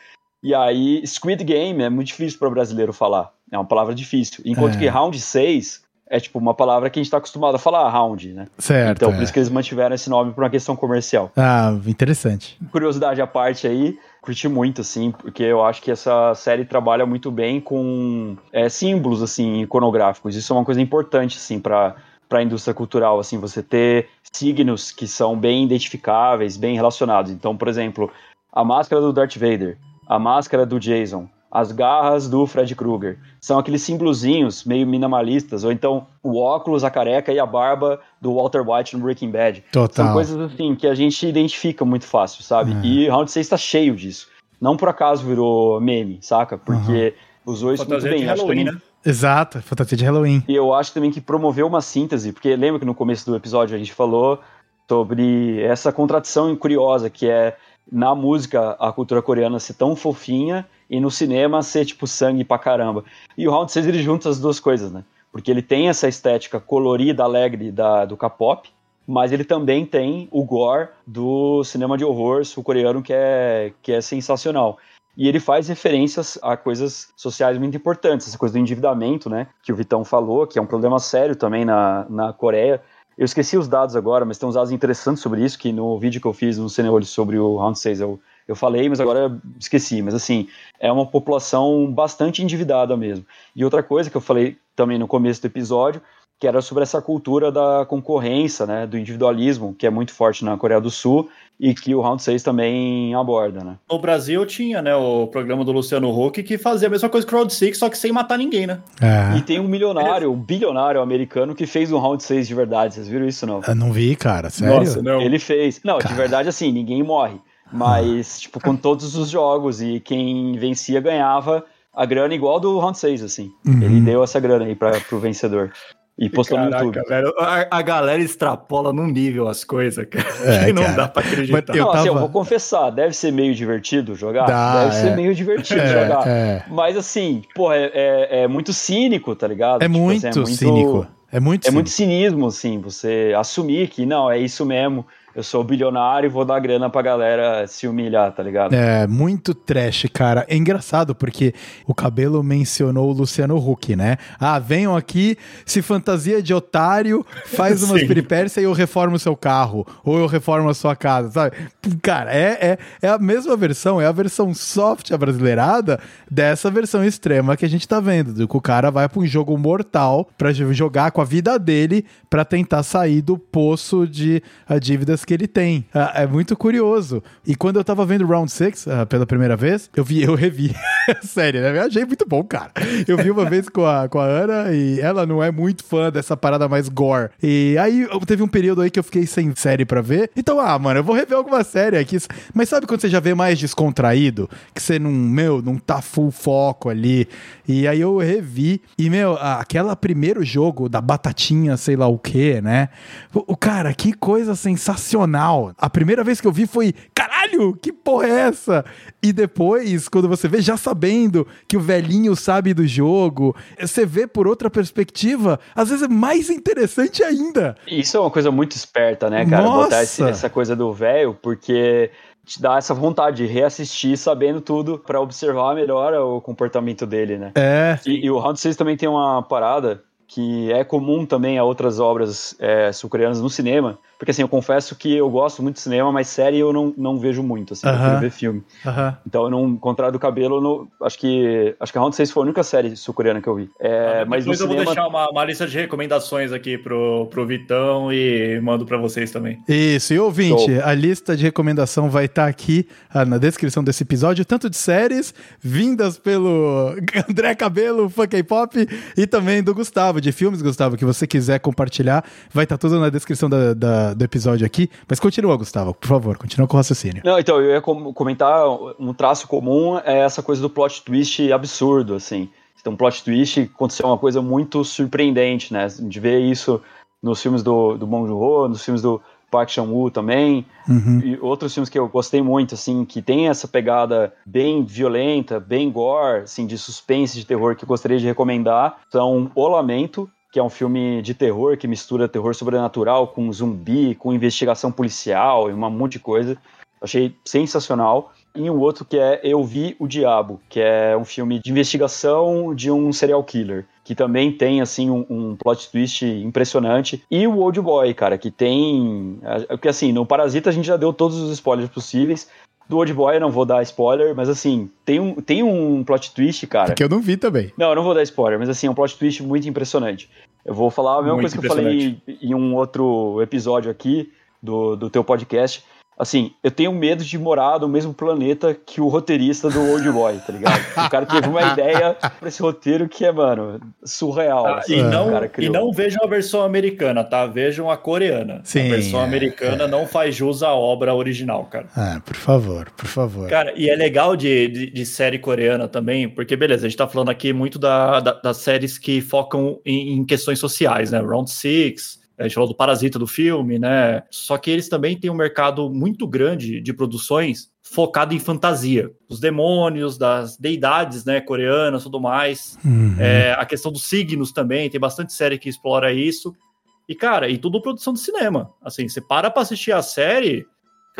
E aí, Squid Game é muito difícil para o brasileiro falar. É uma palavra difícil. Enquanto é. que Round 6 é tipo uma palavra que a gente está acostumado a falar, round, né? Certo. Então, por é. isso que eles mantiveram esse nome por uma questão comercial. Ah, interessante. Curiosidade à parte aí, curti muito, assim, porque eu acho que essa série trabalha muito bem com é, símbolos, assim, iconográficos. Isso é uma coisa importante, assim, para para a indústria cultural, assim, você ter signos que são bem identificáveis, bem relacionados. Então, por exemplo, a máscara do Darth Vader, a máscara do Jason, as garras do Fred Krueger. São aqueles símbolozinhos meio minimalistas, ou então o óculos, a careca e a barba do Walter White no Breaking Bad. Total. São coisas assim que a gente identifica muito fácil, sabe? Uhum. E Round 6 está cheio disso. Não por acaso virou meme, saca? Porque uhum. usou isso Fantasia muito bem. De Halloween, né? Exato, fantasia de Halloween. E eu acho também que promoveu uma síntese, porque lembra que no começo do episódio a gente falou sobre essa contradição curiosa que é na música a cultura coreana ser tão fofinha e no cinema ser tipo sangue pra caramba. E o Round 6 ele junta as duas coisas, né? Porque ele tem essa estética colorida, alegre da, do K-pop, mas ele também tem o gore do cinema de horror sul-coreano que é, que é sensacional. E ele faz referências a coisas sociais muito importantes, essa coisa do endividamento, né? Que o Vitão falou, que é um problema sério também na, na Coreia. Eu esqueci os dados agora, mas tem uns dados interessantes sobre isso, que no vídeo que eu fiz no Cineolho sobre o Round 6 eu, eu falei, mas agora esqueci. Mas assim, é uma população bastante endividada mesmo. E outra coisa que eu falei também no começo do episódio que era sobre essa cultura da concorrência, né, do individualismo, que é muito forte na Coreia do Sul e que o Round 6 também aborda, né? No Brasil tinha, né, o programa do Luciano Huck que fazia a mesma coisa que o Round 6, só que sem matar ninguém, né? É. E tem um milionário, um bilionário americano que fez um Round 6 de verdade, vocês viram isso não? Eu não vi, cara, sério? Nossa, não. Ele fez. Não, cara. de verdade assim, ninguém morre, mas tipo com todos os jogos e quem vencia ganhava a grana igual do Round 6, assim. Uhum. Ele deu essa grana aí para pro vencedor. E postou Caraca, no YouTube. Velho, a, a, galera extrapola num nível as coisas, cara. É, que não cara. dá pra acreditar. Eu, não, assim, eu vou confessar, deve ser meio divertido jogar. Dá, deve é. ser meio divertido é, jogar. É. Mas assim, pô, é, é, é, muito cínico, tá ligado? É, tipo, muito, assim, é muito cínico. É muito É cínico. muito cinismo, assim, você assumir que não, é isso mesmo eu sou bilionário e vou dar grana pra galera se humilhar, tá ligado? É, muito trash, cara. É engraçado porque o cabelo mencionou o Luciano Huck, né? Ah, venham aqui, se fantasia de otário, faz umas peripécias e eu reformo o seu carro. Ou eu reformo a sua casa, sabe? Cara, é, é, é a mesma versão, é a versão soft, brasileirada, dessa versão extrema que a gente tá vendo. Do que o cara vai pra um jogo mortal pra jogar com a vida dele pra tentar sair do poço de que ele tem. Ah, é muito curioso. E quando eu tava vendo Round 6 ah, pela primeira vez, eu vi, eu revi. Sério, né? Eu achei muito bom, cara. Eu vi uma vez com a, com a Ana e ela não é muito fã dessa parada mais gore. E aí teve um período aí que eu fiquei sem série pra ver. Então, ah, mano, eu vou rever alguma série aqui. Mas sabe quando você já vê mais descontraído? Que você não, meu, não tá full foco ali. E aí eu revi. E, meu, aquela primeiro jogo da batatinha, sei lá o que, né? O, cara, que coisa sensacional sensacional. A primeira vez que eu vi foi, caralho, que porra é essa? E depois, quando você vê, já sabendo que o velhinho sabe do jogo, você vê por outra perspectiva, às vezes é mais interessante ainda. Isso é uma coisa muito esperta, né, cara? Nossa. Botar esse- essa coisa do velho, porque te dá essa vontade de reassistir sabendo tudo pra observar melhor o comportamento dele, né? É. E, e o Round 6 também tem uma parada que é comum também a outras obras é, sul-coreanas no cinema. Porque assim, eu confesso que eu gosto muito de cinema, mas série eu não, não vejo muito, assim, eu Aham. prefiro ver filme. Aham. Então, eu não, ao contrário do cabelo, eu não- acho que acho que a Round 6 foi a única série sul-coreana que eu vi. É, mas no Depois eu vou cinema, deixar uma, uma lista de recomendações aqui pro, pro Vitão e mando pra vocês também. Isso, e ouvinte, Show. a lista de recomendação vai estar aqui ah, na descrição desse episódio, tanto de séries vindas pelo André Cabelo, Funk Pop, e também do Gustavo, de filmes, Gustavo, que você quiser compartilhar, vai estar tudo na descrição da- da- do episódio aqui. Mas continua, Gustavo, por favor, continua com o raciocínio. Não, então, eu ia com- comentar um traço comum é essa coisa do plot twist absurdo, assim. Então, plot twist aconteceu uma coisa muito surpreendente, né? De ver isso nos filmes do, do Bong Joon-ho, nos filmes do Park Chan-woo também, Uhum. e outros filmes que eu gostei muito, assim, que tem essa pegada bem violenta, bem gore, assim, de suspense, de terror, que eu gostaria de recomendar, são O Lamento, que é um filme de terror que mistura terror sobrenatural com zumbi, com investigação policial e um monte de coisa. Achei sensacional. E um outro que é Eu Vi o Diabo, que é um filme de investigação de um serial killer, que também tem, assim, um, um plot twist impressionante. E o Old Boy, cara, que tem... é, Porque, assim, no Parasita a gente já deu todos os spoilers possíveis. Do Old Boy eu não vou dar spoiler, mas, assim, tem um, tem um plot twist, cara. Que eu não vi também. Não, eu não vou dar spoiler, mas assim, é um plot twist muito impressionante. Eu vou falar a mesma Muito coisa que eu falei em um outro episódio aqui do, do teu podcast. Assim, eu tenho medo de morar no mesmo planeta que o roteirista do Old Boy, tá ligado? O cara teve uma ideia pra esse roteiro que é, mano, surreal. Ah, assim, e, não, cara e não vejam a versão americana, tá? Vejam a coreana. Sim, a versão é, americana não faz jus à obra original, cara. Ah, por favor, por favor. Cara, e é legal de, de, de série coreana também, porque beleza, a gente tá falando aqui muito da, da- das séries que focam em, em questões sociais, né? Round Six, a gente falou do Parasita do filme, né? Só que eles também têm um mercado muito grande de produções focado em fantasia. Os demônios, das deidades, né, coreanas, tudo mais. Uhum. É, a questão dos signos também, tem bastante série que explora isso. E, cara, e tudo produção de cinema. Assim, você para pra assistir a série,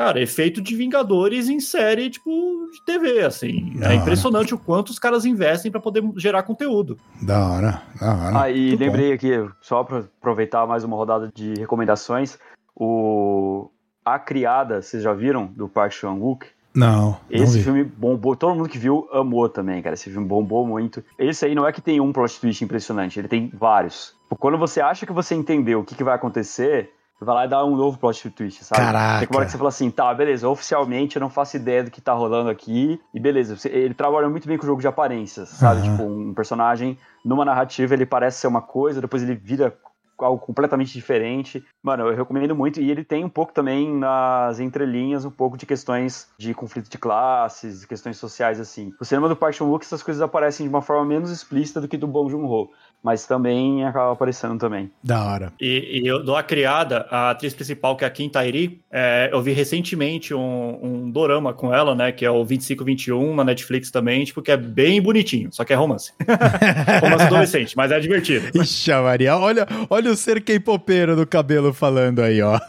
cara, efeito de Vingadores em série, tipo, de TV, assim. Da é hora. impressionante o quanto os caras investem pra poder gerar conteúdo. Da hora, da hora. Ah, e Muito bom. lembrei aqui, só para aproveitar mais uma rodada de recomendações, o A Criada, vocês já viram, do Park Chan-wook? Não, não Esse vi. filme bombou, todo mundo que viu amou também, cara. Esse filme bombou muito. Esse aí não é que tem um plot twist impressionante, ele tem vários. Quando você acha que você entendeu o que, que vai acontecer, você vai lá e dá um novo plot twist, sabe? Caraca. Tem uma hora que você fala assim, tá, beleza, oficialmente eu não faço ideia do que tá rolando aqui, e beleza, ele trabalha muito bem com o jogo de aparências, sabe? Aham. Tipo, um personagem, numa narrativa, ele parece ser uma coisa, depois ele vira algo completamente diferente. Mano, eu recomendo muito. E ele tem um pouco também nas entrelinhas, um pouco de questões de conflito de classes, de questões sociais, assim. O cinema do Park Chan-wook, essas coisas aparecem de uma forma menos explícita do que do Bong Joon-ho. Mas também acaba aparecendo também. Da hora. E, e eu dou a criada, a atriz principal, que é a Kim Tairi, é, eu vi recentemente um, um dorama com ela, né, que é o 2521 na Netflix também, tipo, que é bem bonitinho, só que é romance. romance adolescente, mas é divertido. Ixi, Maria, olha, olha o ser K-popeiro do cabelo falando aí, ó.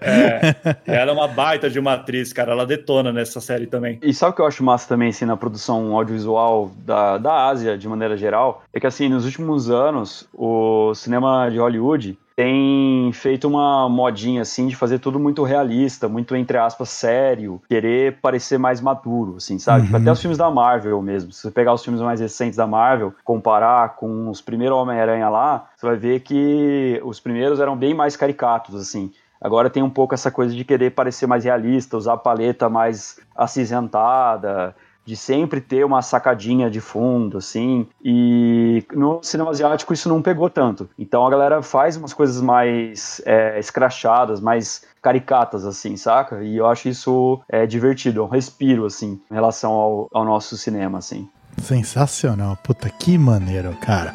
É, ela é uma baita de uma atriz, cara, ela detona nessa série também. E sabe o que eu acho massa também, assim, na produção audiovisual da, da Ásia, de maneira geral? É que, assim, nos últimos anos, o cinema de Hollywood tem feito uma modinha, assim, de fazer tudo muito realista, muito, entre aspas, sério, querer parecer mais maduro, assim, sabe? Tipo, Uhum. até os filmes da Marvel mesmo. Se você pegar os filmes mais recentes da Marvel, comparar com os primeiros Homem-Aranha lá, você vai ver que os primeiros eram bem mais caricatos, assim. Agora tem um pouco essa coisa de querer parecer mais realista, usar a paleta mais acinzentada, de sempre ter uma sacadinha de fundo, assim. E no cinema asiático isso não pegou tanto. Então a galera faz umas coisas mais é, escrachadas, mais caricatas, assim, saca? E eu acho isso é, divertido, é um respiro, assim, em relação ao, ao nosso cinema, assim. Sensacional. Puta, que maneiro, cara.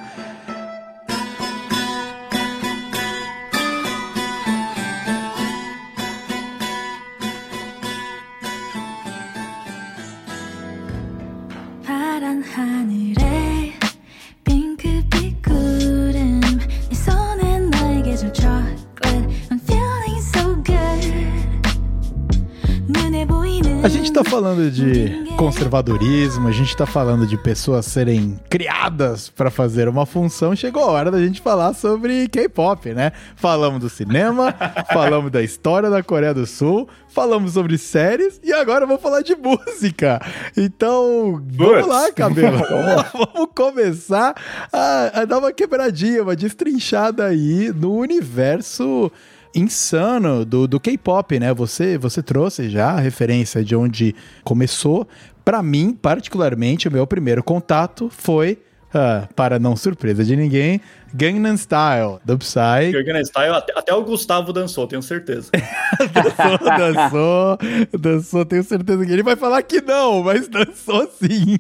Falando de conservadorismo, a gente tá falando de pessoas serem criadas pra fazer uma função. Chegou a hora da gente falar sobre K-pop, né? Falamos do cinema, falamos da história da Coreia do Sul, falamos sobre séries e agora vamos falar de música. Então, vamos lá, cabelo. vamos começar a, a dar uma quebradinha, uma destrinchada aí no universo insano do, do K-pop, né? Você, você trouxe já a referência de onde começou. Pra mim, particularmente, o meu primeiro contato foi, ah, para não surpresa de ninguém, Gangnam Style, do Psy. Gangnam Style, até, até o Gustavo dançou, tenho certeza. dançou, dançou, dançou, tenho certeza que ele vai falar que não, mas dançou sim.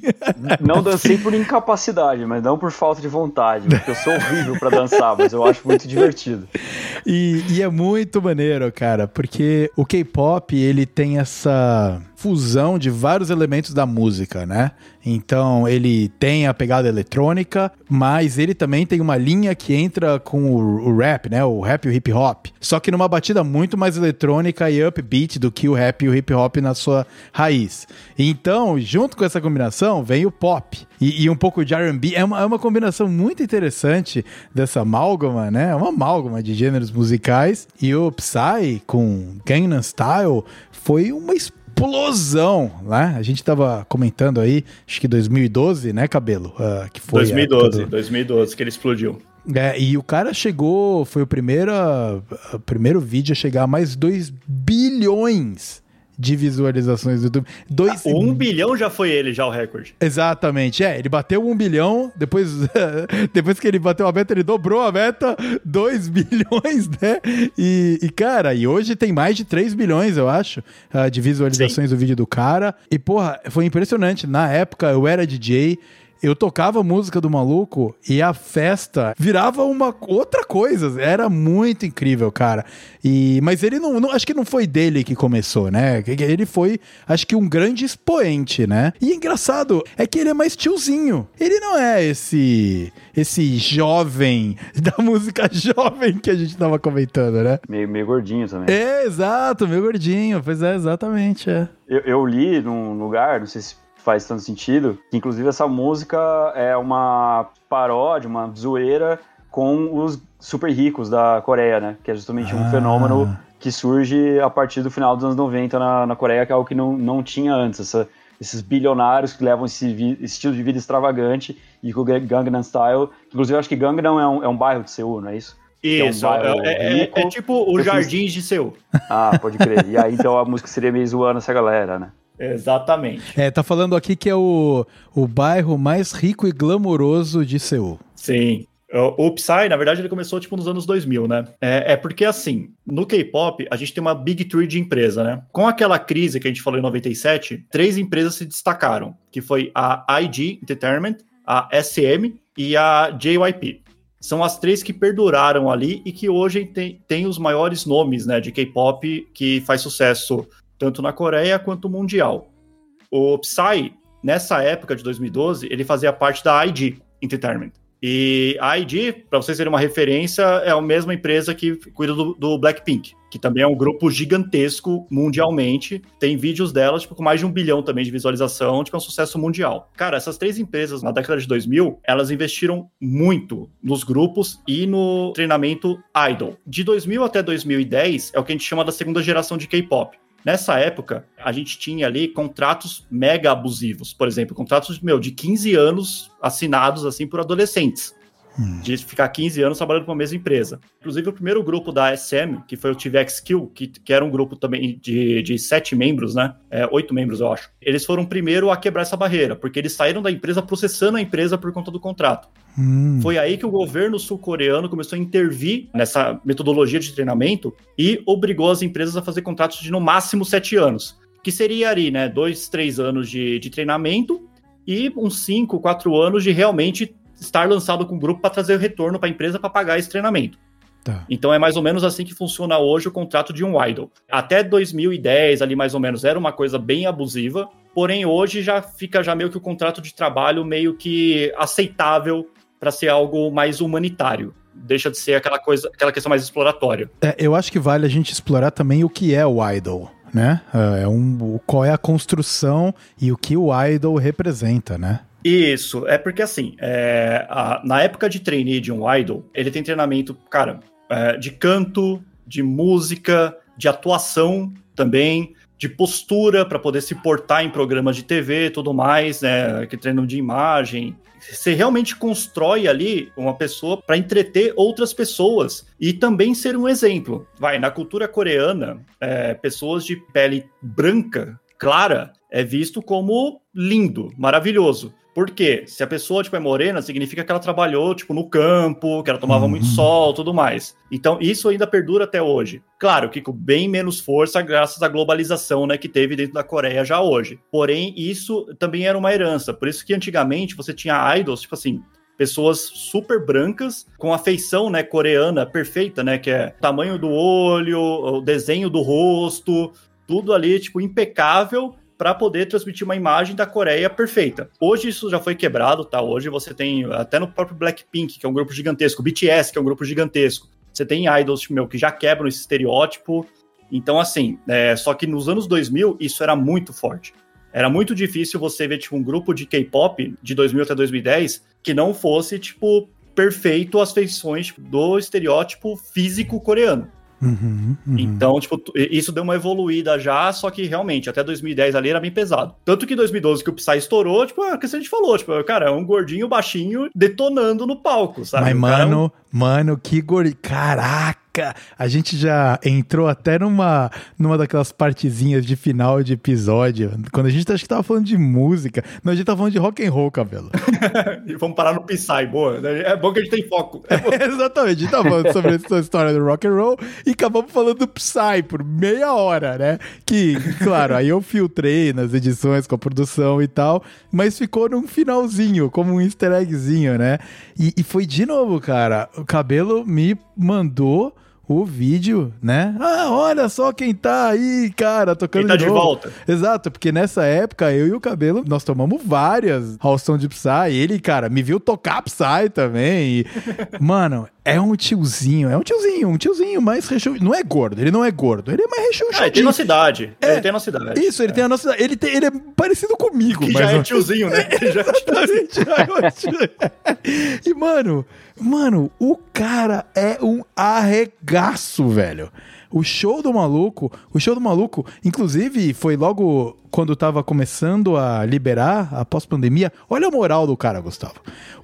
Não dancei por incapacidade, mas não por falta de vontade, porque eu sou horrível pra dançar, mas eu acho muito divertido. E, e é muito maneiro, cara, porque o K-pop, ele tem essa fusão de vários elementos da música, né? Então, ele tem a pegada eletrônica, mas ele também tem uma linha que entra com o, o rap, né? O rap e o hip hop. Só que numa batida muito mais eletrônica e upbeat do que o rap e o hip hop na sua raiz. Então, junto com essa combinação, vem o pop. E, e um pouco de R&B. É uma, é uma combinação muito interessante dessa amálgama, né? É uma amálgama de gêneros musicais. E o Psy com Gangnam Style foi uma explosão, né? A gente tava comentando aí, acho que 2012, né, Cabelo? Ah, que foi a época 2012, do- 2012, que ele explodiu. é, e o cara chegou, foi o primeiro, o primeiro vídeo a chegar a mais 2 bilhões de visualizações do YouTube. Dois, O 1 bilhão já foi ele, já o recorde. Exatamente, é, ele bateu um bilhão, depois, depois que ele bateu a meta, ele dobrou a meta, 2 bilhões, né? E, e, cara, e hoje tem mais de 3 bilhões, eu acho, ah, de visualizações do vídeo do cara. E, porra, foi impressionante. Na época, eu era DJ, eu tocava a música do maluco e a festa virava uma outra coisa. Era muito incrível, cara. E, mas ele não, não- Acho que não foi dele que começou, né? Ele foi, acho que, um grande expoente, né? E engraçado é que ele é mais tiozinho. Ele não é esse. Esse jovem da música jovem que a gente tava comentando, né? Meio, meio gordinho também. É, exato, meu gordinho. Pois é, exatamente. É. Eu, eu li num lugar, não sei se faz tanto sentido, que inclusive essa música é uma paródia, uma zoeira com os super ricos da Coreia, né? Que é justamente um Ah. fenômeno que surge a partir do final dos anos 90 na, na Coreia, que é algo que não, não tinha antes. essa- esses bilionários que levam esse vi- esse estilo de vida extravagante e com o Gangnam Style. Inclusive, eu acho que Gangnam é um, é um bairro de Seul, não é isso? é um Isso, bairro é, é- rico. é tipo os Eu fiz- Jardins de Seul. Ah, pode crer. e aí, então, a música seria meio zoando essa galera, né? Exatamente. É, tá falando aqui que é o, o bairro mais rico e glamouroso de Seul. Sim. O Psy, na verdade, ele começou tipo nos anos 2000, né? É, é porque assim, no K-pop, a gente tem uma Big Three de empresa, né? Com aquela crise que a gente falou em 97, três empresas se destacaram, que foi a IG Entertainment, a SM e a JYP. São as três que perduraram ali e que hoje tem, tem os maiores nomes, né, de K-pop que faz sucesso tanto na Coreia quanto mundial. O Psy, nessa época de 2012, ele fazia parte da IG Entertainment. E a IG, para vocês terem uma referência, é a mesma empresa que cuida do, do Blackpink, que também é um grupo gigantesco mundialmente. Tem vídeos delas tipo, com mais de um bilhão também de visualização, tipo, é um sucesso mundial. Cara, essas três empresas, na década de 2000, elas investiram muito nos grupos e no treinamento idol. De 2000 até 2010 é o que a gente chama da segunda geração de K-pop. Nessa época, a gente tinha ali contratos mega abusivos. Por exemplo, contratos meu, de 15 anos assinados assim por adolescentes. De ficar 15 anos trabalhando com a mesma empresa. Inclusive, o primeiro grupo da SM, que foi o TVX Kill, que, que era um grupo também de, de sete membros, né? É, oito membros, eu acho. Eles foram o primeiro a quebrar essa barreira, porque eles saíram da empresa processando a empresa por conta do contrato. Hum. Foi aí que o governo sul-coreano começou a intervir nessa metodologia de treinamento e obrigou as empresas a fazer contratos de no máximo sete anos. Que seria ali, né? Dois, três anos de, de treinamento e uns cinco, quatro anos de realmente estar lançado com o grupo para trazer o retorno para a empresa para pagar esse treinamento. Tá. Então é mais ou menos assim que funciona hoje o contrato de um idol. Até 2010, ali mais ou menos, era uma coisa bem abusiva. Porém, hoje já fica já meio que o contrato de trabalho meio que aceitável para ser algo mais humanitário. Deixa de ser aquela coisa, aquela questão mais exploratória. É, eu acho que vale a gente explorar também o que é o idol, né? É um, qual é a construção e o que o idol representa, né? Isso, é porque assim, é, a- na época de trainee de um idol, ele tem treinamento, cara, é, de canto, de música, de atuação também, de postura para poder se portar em programas de TV tudo mais, né? Que treinam de imagem. Você realmente constrói ali uma pessoa para entreter outras pessoas e também ser um exemplo. Vai, na cultura coreana, é, pessoas de pele branca, clara, é visto como lindo, maravilhoso. Por quê? Se a pessoa tipo, é morena, significa que ela trabalhou tipo, no campo, que ela tomava Uhum. muito sol tudo mais. Então, isso ainda perdura até hoje. Claro que com bem menos força, graças à globalização né, que teve dentro da Coreia já hoje. Porém, isso também era uma herança. Por isso que antigamente você tinha idols, tipo assim, pessoas super brancas, com a feição né, coreana perfeita, né? Que é o tamanho do olho, o desenho do rosto, tudo ali, tipo, impecável para poder transmitir uma imagem da Coreia perfeita. Hoje isso já foi quebrado, tá? Hoje você tem, até no próprio Blackpink, que é um grupo gigantesco, BTS, que é um grupo gigantesco, você tem idols, meu, que já quebram esse estereótipo. Então, assim, é, só que nos anos 2000 isso era muito forte. Era muito difícil você ver, tipo, um grupo de K-pop de 2000 até 2010 que não fosse, tipo, perfeito as feições do estereótipo físico coreano. Uhum, uhum. Então, tipo, isso deu uma evoluída já, só que realmente, até 2010 ali era bem pesado. Tanto que em 2012 que o Psy estourou, tipo, é o que a gente falou, tipo, cara, é um gordinho baixinho detonando no palco, sabe? Mas, O cara é um- mano, mano, que gordinho. Caraca! A gente já entrou até numa, numa daquelas partezinhas de final de episódio. Quando a gente acho que tava falando de música. Não, a gente tava falando de rock and roll, cabelo. E vamos parar no Psy, boa. É bom que a gente tem foco. É bom. Exatamente, a gente tava falando sobre essa história do rock and roll e acabamos falando do Psy por meia hora, né? Que, claro, aí eu filtrei nas edições com a produção e tal, mas ficou num finalzinho, como um easter eggzinho, né? E, e foi de novo, cara, o Cabelo me mandou o vídeo, né? Ah, olha só quem tá aí, cara, tocando Quem tá de novo. volta. Exato, porque nessa época eu e o Cabelo, nós tomamos várias Halston de Psy. Ele, cara, me viu tocar Psy também. E, mano, é um tiozinho, é um tiozinho, um tiozinho mais rechonchadinho. Não é gordo, ele não é gordo, ele é mais Ah, ele tem nossa idade. É. Ele tem nossa idade. Isso, ele tem a nossa. Ele, tem, ele é parecido comigo, Que mas já é tiozinho, né? Ele já é tiozinho. E, mano, mano, o cara é um arregaço, velho. O show do maluco, o show do maluco, inclusive, foi logo quando tava começando a liberar a pós-pandemia. Olha a moral do cara, Gustavo.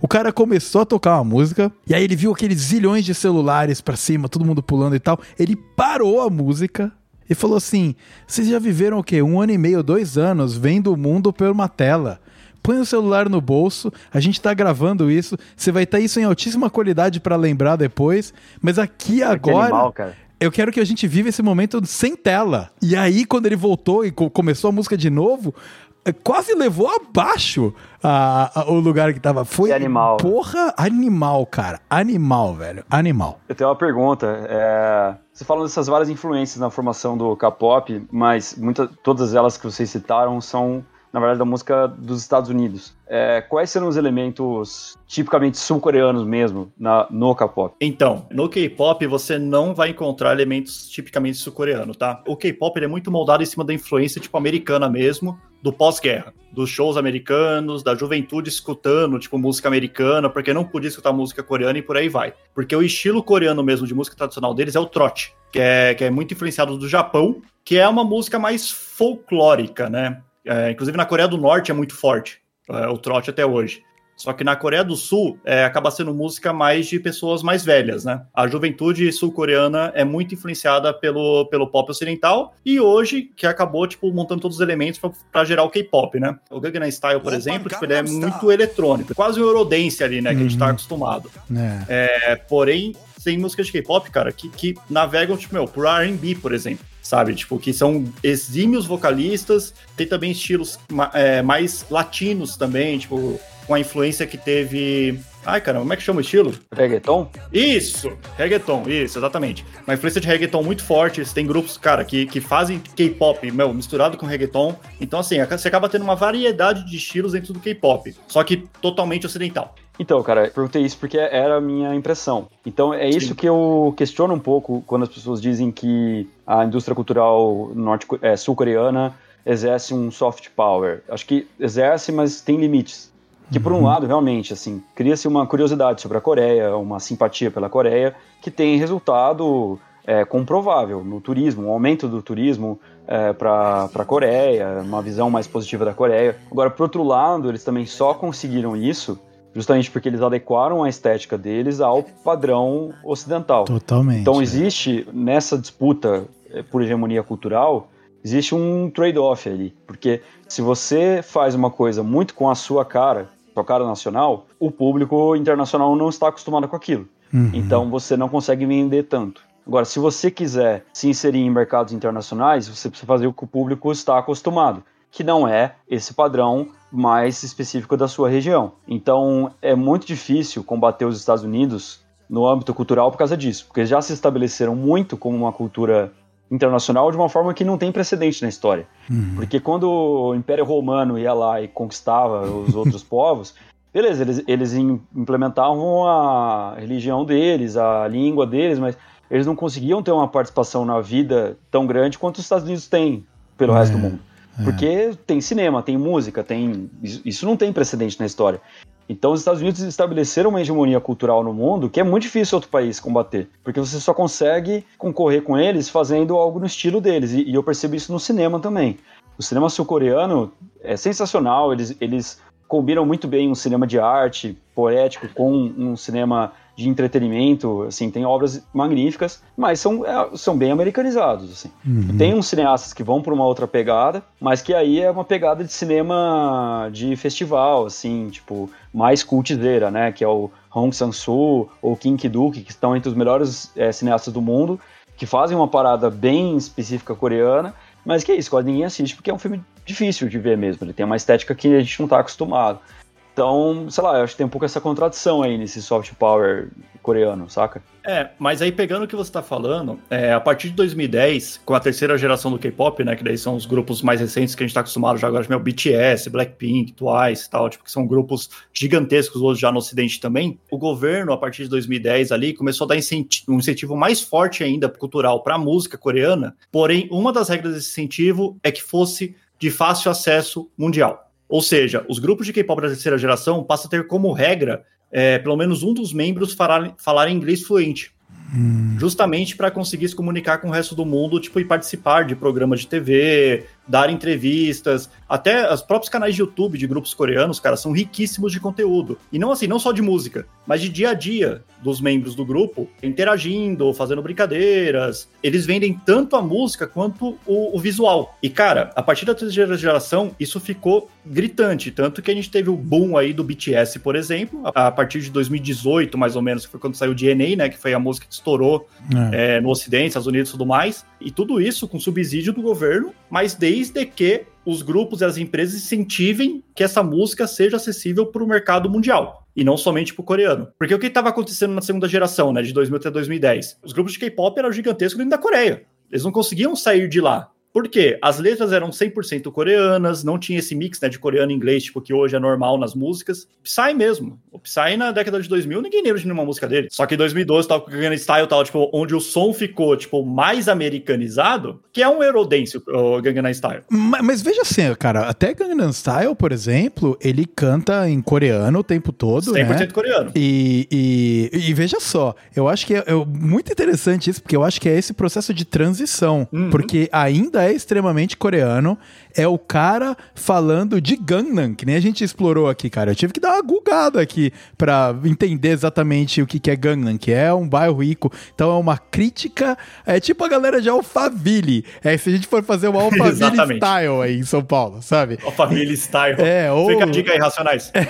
O cara começou a tocar uma música, e aí ele viu aqueles zilhões de celulares pra cima, todo mundo pulando e tal. Ele parou a música, e falou assim: vocês já viveram o quê? Um ano e meio, dois anos, vendo o mundo por uma tela. Põe o celular no bolso, a gente tá gravando isso, você vai ter isso em altíssima qualidade pra lembrar depois, mas aqui agora. animal. Eu quero que a gente viva esse momento sem tela. E aí, quando ele voltou e co- começou a música de novo, eh, quase levou abaixo a- a- o lugar que tava. Foi Que animal. Porra, animal, cara. Animal, velho. Animal. Eu tenho uma pergunta. é, Você falou dessas várias influências na formação do K-pop, mas muita, todas elas que vocês citaram são, na verdade, da música dos Estados Unidos. É, quais serão os elementos tipicamente sul-coreanos mesmo na, no K-pop? Então, no K-pop você não vai encontrar elementos tipicamente sul-coreano, tá? O K-pop é muito moldado em cima da influência tipo americana mesmo, do pós-guerra, dos shows americanos, da juventude escutando tipo música americana, porque não podia escutar música coreana e por aí vai. Porque o estilo coreano mesmo de música tradicional deles é o trot, que é, que é muito influenciado do Japão, que é uma música mais folclórica, né? É, inclusive na Coreia do Norte é muito forte é, o trote até hoje. Só que na Coreia do Sul é, acaba sendo música mais de pessoas mais velhas, né? A juventude sul-coreana é muito influenciada pelo, pelo pop ocidental e hoje que acabou tipo montando todos os elementos para gerar o K-pop, né? O Gangnam Style, por Opa, exemplo, tipo, ele é muito eletrônico, quase um Eurodance ali, né? Que a gente tá Uhum. acostumado. É. É, porém, tem músicas de K-pop, cara, que, que navegam, tipo, meu, por R&B, por exemplo. Sabe? Tipo, que são exímios vocalistas. Tem também estilos é, mais latinos também, tipo, com a influência que teve Ai, caramba, como é que chama o estilo? Reggaeton? Isso, reggaeton, isso, exatamente. Uma influência de reggaeton muito forte. Tem grupos, cara, que, que fazem K-pop, meu, misturado com reggaeton. Então, assim, você acaba tendo uma variedade de estilos dentro do K-pop, só que totalmente ocidental. Então, cara, perguntei isso porque era a minha impressão. Então, é isso Sim. que eu questiono um pouco quando as pessoas dizem que a indústria cultural norte, é, sul-coreana exerce um soft power. Acho que exerce, mas tem limites. Que, por um lado, realmente, assim, cria-se uma curiosidade sobre a Coreia, uma simpatia pela Coreia, que tem resultado é, comprovável no turismo, um aumento do turismo é, para a Coreia, uma visão mais positiva da Coreia. Agora, por outro lado, eles também só conseguiram isso justamente porque eles adequaram a estética deles ao padrão ocidental. Totalmente. Então existe nessa disputa eh, por hegemonia cultural, existe um trade-off ali, porque se você faz uma coisa muito com a sua cara, sua cara nacional, o público internacional não está acostumado com aquilo. Uhum. Então você não consegue vender tanto. Agora, se você quiser se inserir em mercados internacionais, você precisa fazer o que o público está acostumado, que não é esse padrão mais específico da sua região. Então, é muito difícil combater os Estados Unidos no âmbito cultural por causa disso, porque eles já se estabeleceram muito como uma cultura internacional de uma forma que não tem precedente na história. Uhum. Porque quando o Império Romano ia lá e conquistava os outros povos, beleza, eles, eles im- implementavam a religião deles, a língua deles, mas eles não conseguiam ter uma participação na vida tão grande quanto os Estados Unidos têm pelo É, resto do mundo. Porque tem cinema, tem música, tem. Isso, isso não tem precedente na história. Então os Estados Unidos estabeleceram uma hegemonia cultural no mundo que é muito difícil outro país combater. Porque você só consegue concorrer com eles fazendo algo no estilo deles. E, e eu percebo isso no cinema também. O cinema sul-coreano é sensacional, eles, eles combinam muito bem um cinema de arte, poético, com um cinema de entretenimento, assim, tem obras magníficas, mas são, é, são bem americanizados, assim. Uhum. Tem uns cineastas que vão por uma outra pegada, mas que aí é uma pegada de cinema de festival, assim, tipo, mais cultizeira, né, que é o Hong Sang-soo ou Kim Ki-duk, que estão entre os melhores é, cineastas do mundo, que fazem uma parada bem específica coreana, mas que é isso, quase ninguém assiste, porque é um filme difícil de ver mesmo, ele tem uma estética que a gente não tá acostumado. Então, sei lá, eu acho que tem um pouco essa contradição aí nesse soft power coreano, saca? É, mas aí pegando o que você tá falando, é, a partir de 2010, com a terceira geração do K-pop, né, que daí são os grupos mais recentes que a gente tá acostumado já agora, tipo, BTS, Blackpink, Twice e tal, tipo, que são grupos gigantescos hoje já no ocidente também, o governo, a partir de 2010 ali, começou a dar incenti- um incentivo mais forte ainda cultural pra música coreana, porém, uma das regras desse incentivo é que fosse de fácil acesso mundial. Ou seja, os grupos de K-pop da terceira geração passam a ter como regra é, pelo menos um dos membros falar, falar inglês fluente. Justamente para conseguir se comunicar com o resto do mundo, tipo, e participar de programas de TV, dar entrevistas, até os próprios canais de YouTube de grupos coreanos, cara, são riquíssimos de conteúdo. E não assim, não só de música, mas de dia a dia dos membros do grupo, interagindo, fazendo brincadeiras. Eles vendem tanto a música quanto o, o visual. E, cara, a partir da terceira geração, isso ficou gritante. Tanto que a gente teve o boom aí do BTS, por exemplo, a, a partir de 2018, mais ou menos, que foi quando saiu o DNA, né? Que foi a música que estourou É. é, no Ocidente, Estados Unidos e tudo mais. E tudo isso com subsídio do governo, mas desde que os grupos e as empresas incentivem que essa música seja acessível para o mercado mundial. E não somente para o coreano. Porque o que estava acontecendo na segunda geração, né, de 2000 até 2010? Os grupos de K-pop eram gigantescos dentro da Coreia. Eles não conseguiam sair de lá. Por quê? As letras eram 100% coreanas, não tinha esse mix né, de coreano e inglês, tipo, que hoje é normal nas músicas. Psy mesmo. O Psy, na década de 2000, ninguém lembra de nenhuma música dele. Só que em 2012, tava com o Gangnam Style, tal, tipo, onde o som ficou, tipo, mais americanizado, que é um Eurodance, o Gangnam Style. Ma- Mas, veja assim, cara, até Gangnam Style, por exemplo, ele canta em coreano o tempo todo, 100% né? coreano. E, e, e veja só, eu acho que é, é muito interessante isso, porque eu acho que é esse processo de transição. Uhum. Porque ainda é extremamente coreano. É o cara falando de Gangnam, que nem a gente explorou aqui, cara. Eu tive que dar uma gugada aqui pra entender exatamente o que, que é Gangnam, que é um bairro rico. Então é uma crítica, é tipo a galera de Alphaville. É, se a gente for fazer uma Alphaville style aí em São Paulo, sabe? A família Style. É, ou- Fica a dica aí, Racionais.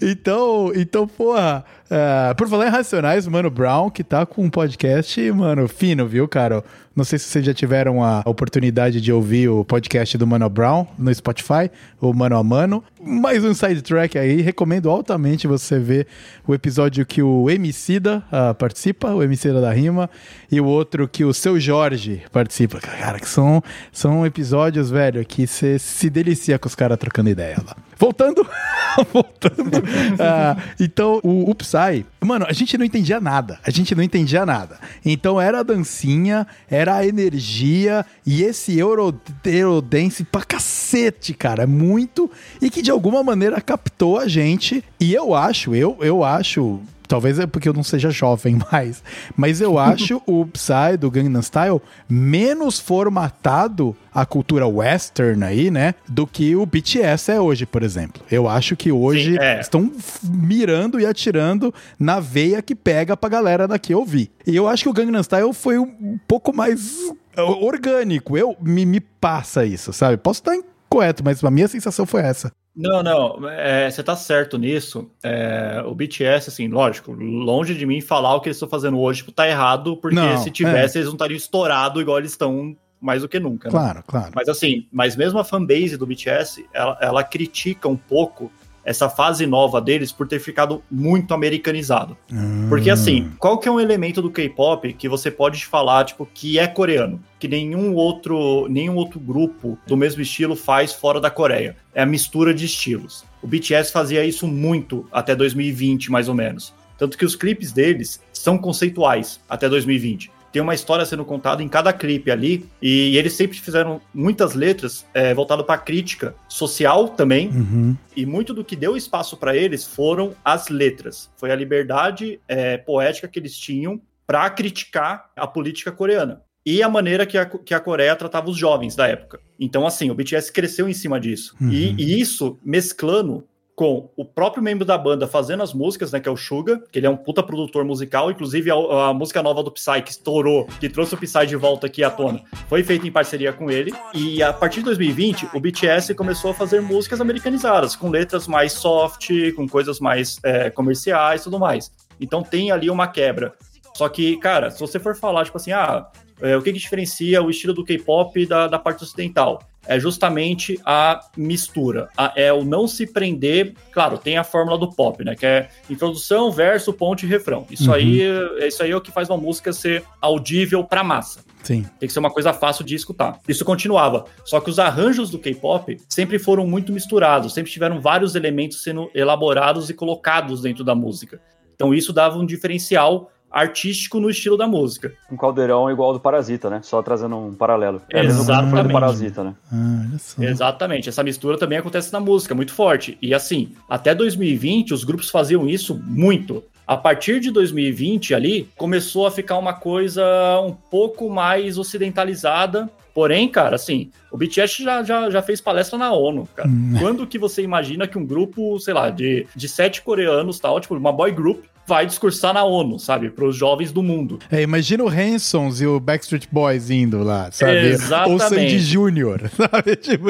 então, então, porra, É, por falar em Racionais, Mano Brown, que tá com um podcast, mano, fino, viu, cara? Não sei se vocês já tiveram a oportunidade de ouvir o podcast do Mano Brown no Spotify, o Mano a Mano. Mais um sidetrack aí, recomendo altamente você ver o episódio que o Emicida uh, participa, o Emicida da Rima, e o outro que o Seu Jorge participa. Cara, que são, são episódios, velho, que você se delicia com os caras trocando ideia lá. Voltando, voltando. Uh, então, o, o Psy, mano, a gente não entendia nada. A gente não entendia nada. Então era a dancinha, era a energia e esse Euro, Eurodance pra cacete, cara. Muito. E que de alguma maneira captou a gente. E eu acho, eu, eu acho Talvez é porque eu não seja jovem mais. Mas eu acho o Psy do Gangnam Style menos formatado a cultura western aí, né? Do que o BTS é hoje, por exemplo. Eu acho que hoje Sim, é. estão mirando e atirando na veia que pega pra galera daqui ouvir. E eu acho que o Gangnam Style foi um pouco mais orgânico. Eu me, me passa isso, sabe? Posso estar incorreto, mas a minha sensação foi essa. Não, não, é, você tá certo nisso. É, o BTS, assim, lógico, longe de mim falar o que eles estão fazendo hoje tipo, tá errado, porque não, se tivesse, é. eles não estariam estourados igual eles estão mais do que nunca. Né? Claro, claro. Mas assim, mas mesmo a fanbase do BTS, ela, ela critica um pouco essa fase nova deles por ter ficado muito americanizado. Hum. Porque assim, qual que é um elemento do K-pop que você pode falar, tipo, que é coreano? Que nenhum outro, nenhum outro grupo do mesmo estilo faz fora da Coreia. É a mistura de estilos. O BTS fazia isso muito até 2020, mais ou menos. Tanto que os clipes deles são conceituais até 2020 tem uma história sendo contada em cada clipe ali, e, e eles sempre fizeram muitas letras é, voltadas para crítica social também, uhum. e muito do que deu espaço para eles foram as letras. Foi a liberdade é, poética que eles tinham para criticar a política coreana e a maneira que a, que a Coreia tratava os jovens da época. Então, assim, o BTS cresceu em cima disso. Uhum. E, e, isso mesclando com o próprio membro da banda fazendo as músicas, né, que é o Suga, que ele é um puta produtor musical, inclusive a, a, música nova do Psy, que estourou, que trouxe o Psy de volta aqui à tona, foi feita em parceria com ele, e a partir de 2020, o BTS começou a fazer músicas americanizadas, com letras mais soft, com coisas mais é, comerciais e tudo mais. Então tem ali uma quebra. Só que, cara, se você for falar, tipo assim, ah, é, o que, que diferencia o estilo do K-pop da, da parte ocidental? é justamente a mistura, a, é o não se prender. Claro, tem a fórmula do pop, né? Que é introdução, verso, ponte e refrão. Isso uhum. aí, isso aí é o que faz uma música ser audível para massa. Sim. Tem que ser uma coisa fácil de escutar. Isso continuava. Só que os arranjos do K-pop sempre foram muito misturados, sempre tiveram vários elementos sendo elaborados e colocados dentro da música. Então isso dava um diferencial artístico no estilo da música. Um caldeirão igual ao do Parasita, né? Só trazendo um paralelo. É Exatamente. do Parasita, né? Ah, Exatamente. Essa mistura também acontece na música, muito forte. E assim, até 2020, os grupos faziam isso muito. A partir de 2020 ali, começou a ficar uma coisa um pouco mais ocidentalizada. Porém, cara, assim, o BTS já, já, já fez palestra na ONU, cara. Hum. Quando que você imagina que um grupo, sei lá, de, de sete coreanos, tal, tipo, uma boy group, vai discursar na ONU, sabe? Para os jovens do mundo. É, imagina o Hansons e o Backstreet Boys indo lá, sabe? Exatamente. Ou Sandy Júnior, sabe? Tipo...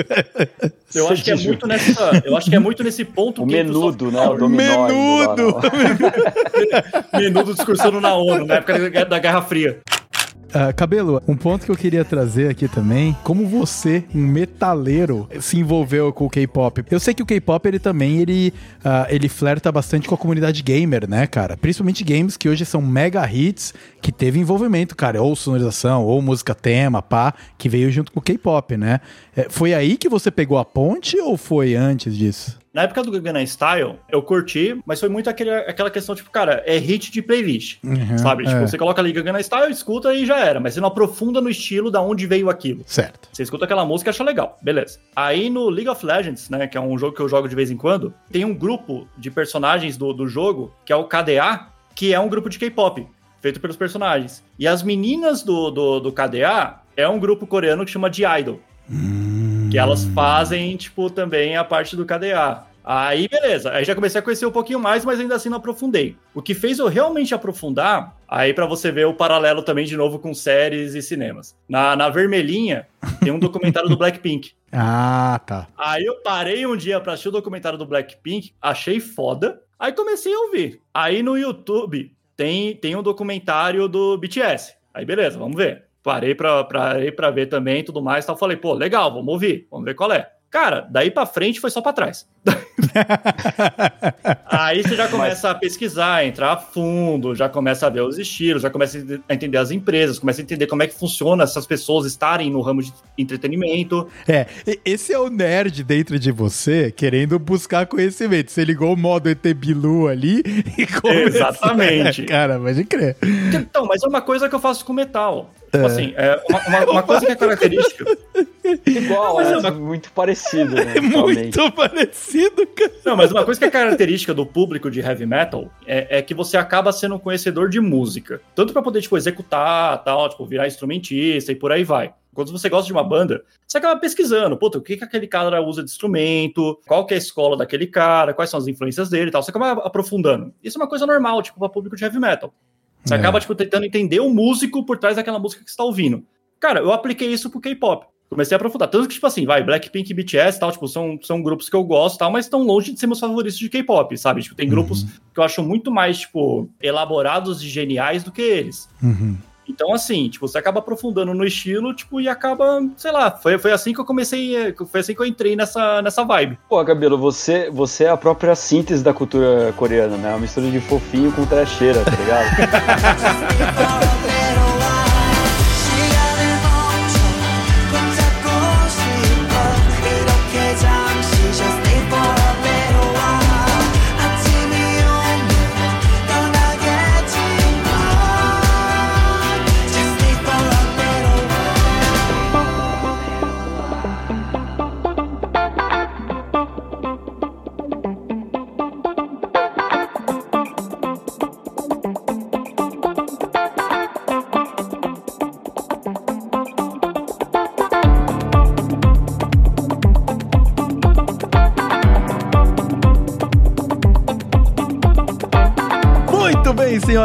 Eu acho que é muito nessa, eu acho que é muito nesse ponto o que menudo, né? O menudo. menudo discursando na ONU, na época da Guerra Fria. Uh, Cabelo, um ponto que eu queria trazer aqui também, como você, um metaleiro, se envolveu com o K-pop. Eu sei que o K-pop ele também ele, uh, ele flerta bastante com a comunidade gamer, né, cara? Principalmente games que hoje são mega hits, que teve envolvimento, cara, ou sonorização, ou música tema, pá, que veio junto com o K-pop, né? É, foi aí que você pegou a ponte ou foi antes disso? Na época do Gangnam Style, eu curti, mas foi muito aquele, aquela questão, tipo, cara, é hit de playlist, uhum, sabe? Tipo, é. você coloca ali Gangnam Style, escuta e já era, mas você não aprofunda no estilo da onde veio aquilo. Certo. Você escuta aquela música e acha legal, beleza. Aí no League of Legends, né, que é um jogo que eu jogo de vez em quando, tem um grupo de personagens do, do jogo, que é o KDA, que é um grupo de K-pop, feito pelos personagens. E as meninas do, do, do KDA é um grupo coreano que chama de Idol. Hum. Que elas fazem, tipo, também a parte do KDA. Aí, beleza. Aí já comecei a conhecer um pouquinho mais, mas ainda assim não aprofundei. O que fez eu realmente aprofundar, aí para você ver o paralelo também de novo com séries e cinemas. Na, na vermelhinha, tem um documentário do Blackpink. Ah, tá. Aí eu parei um dia pra assistir o documentário do Blackpink, achei foda. Aí comecei a ouvir. Aí no YouTube tem, tem um documentário do BTS. Aí beleza, vamos ver. Parei pra ver também tudo mais. Então falei, pô, legal, vamos ouvir, vamos ver qual é. Cara, daí pra frente foi só pra trás. Aí você já começa Mas... a pesquisar, entrar a fundo, já começa a ver os estilos, já começa a entender as empresas, começa a entender como é que funciona essas pessoas estarem no ramo de entretenimento. É, esse é o nerd dentro de você querendo buscar conhecimento. Você ligou o modo ET Bilu ali e começou. Exatamente. Cara, pode crer. Então, mas é uma coisa que eu faço com metal. Tipo é. assim, é uma, uma, uma, coisa que é característica. Igual, mas é, é uma... muito parecido, né? É muito parecido, cara. Não, mas uma coisa que é característica do público de heavy metal é, é que você acaba sendo um conhecedor de música. Tanto para poder, tipo, executar, tal, tipo, virar instrumentista e por aí vai. Quando você gosta de uma banda, você acaba pesquisando, puta, o que, que aquele cara usa de instrumento, qual que é a escola daquele cara, quais são as influências dele e tal. Você acaba aprofundando. Isso é uma coisa normal, tipo, para público de heavy metal. Você é. acaba, tipo, tentando entender o músico por trás daquela música que você está ouvindo. Cara, eu apliquei isso pro K-pop. Comecei a aprofundar. Tanto que, tipo assim, vai, Blackpink e BTS tal, tipo, são, são grupos que eu gosto tal, mas estão longe de ser meus favoritos de K-pop, sabe? Tipo, tem uhum. grupos que eu acho muito mais, tipo, elaborados e geniais do que eles. Uhum. Então, assim, tipo, você acaba aprofundando no estilo, tipo, e acaba, sei lá, foi, foi assim que eu comecei, foi assim que eu entrei nessa, nessa vibe. Pô, Cabelo, você, você é a própria síntese da cultura coreana, né? Uma mistura de fofinho com trecheira, tá ligado?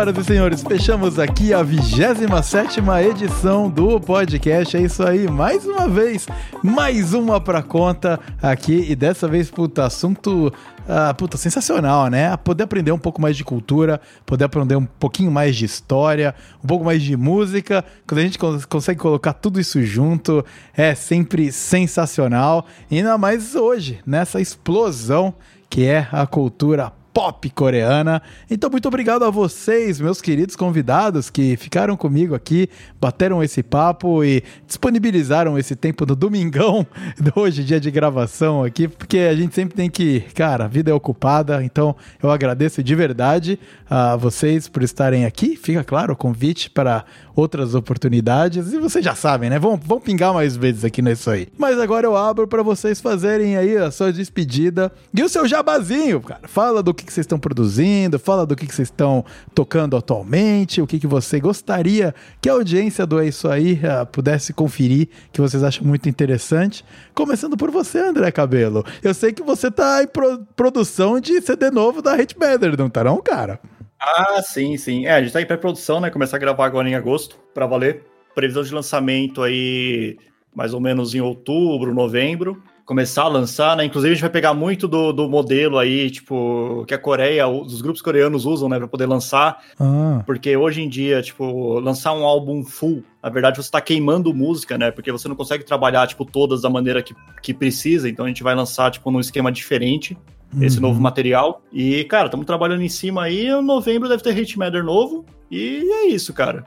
senhoras e senhores, fechamos aqui a 27 edição do podcast. É isso aí, mais uma vez, mais uma pra conta aqui. E dessa vez, puta, assunto ah, puta, sensacional, né? Poder aprender um pouco mais de cultura, poder aprender um pouquinho mais de história, um pouco mais de música. Quando a gente consegue colocar tudo isso junto, é sempre sensacional. E ainda mais hoje, nessa explosão que é a cultura pop coreana. Então, muito obrigado a vocês, meus queridos convidados, que ficaram comigo aqui, bateram esse papo e disponibilizaram esse tempo no domingão, hoje, dia de gravação aqui, porque a gente sempre tem que, cara, a vida é ocupada, então eu agradeço de verdade a vocês por estarem aqui. Fica claro o convite para outras oportunidades. E vocês já sabem, né? Vão, vão pingar mais vezes aqui nisso aí. Mas agora eu abro para vocês fazerem aí a sua despedida e o seu jabazinho, cara. Fala do que, que vocês estão produzindo, fala do que, que vocês estão tocando atualmente, o que, que você gostaria que a audiência do É Isso Aí uh, pudesse conferir, que vocês acham muito interessante. Começando por você, André Cabelo. Eu sei que você tá em pro produção de CD novo da Hate Matter, não tá não, cara? Ah, sim, sim. É, a gente tá em pré-produção, né? Começar a gravar agora em agosto, para valer. Previsão de lançamento aí mais ou menos em outubro, novembro. Começar a lançar, né? Inclusive, a gente vai pegar muito do, do modelo aí, tipo, que a Coreia, os grupos coreanos usam, né, para poder lançar. Ah. Porque hoje em dia, tipo, lançar um álbum full, na verdade, você tá queimando música, né? Porque você não consegue trabalhar, tipo, todas da maneira que, que precisa. Então, a gente vai lançar, tipo, num esquema diferente esse novo uhum. material. E, cara, estamos trabalhando em cima aí. Em novembro deve ter Hate Matter novo. E é isso, cara.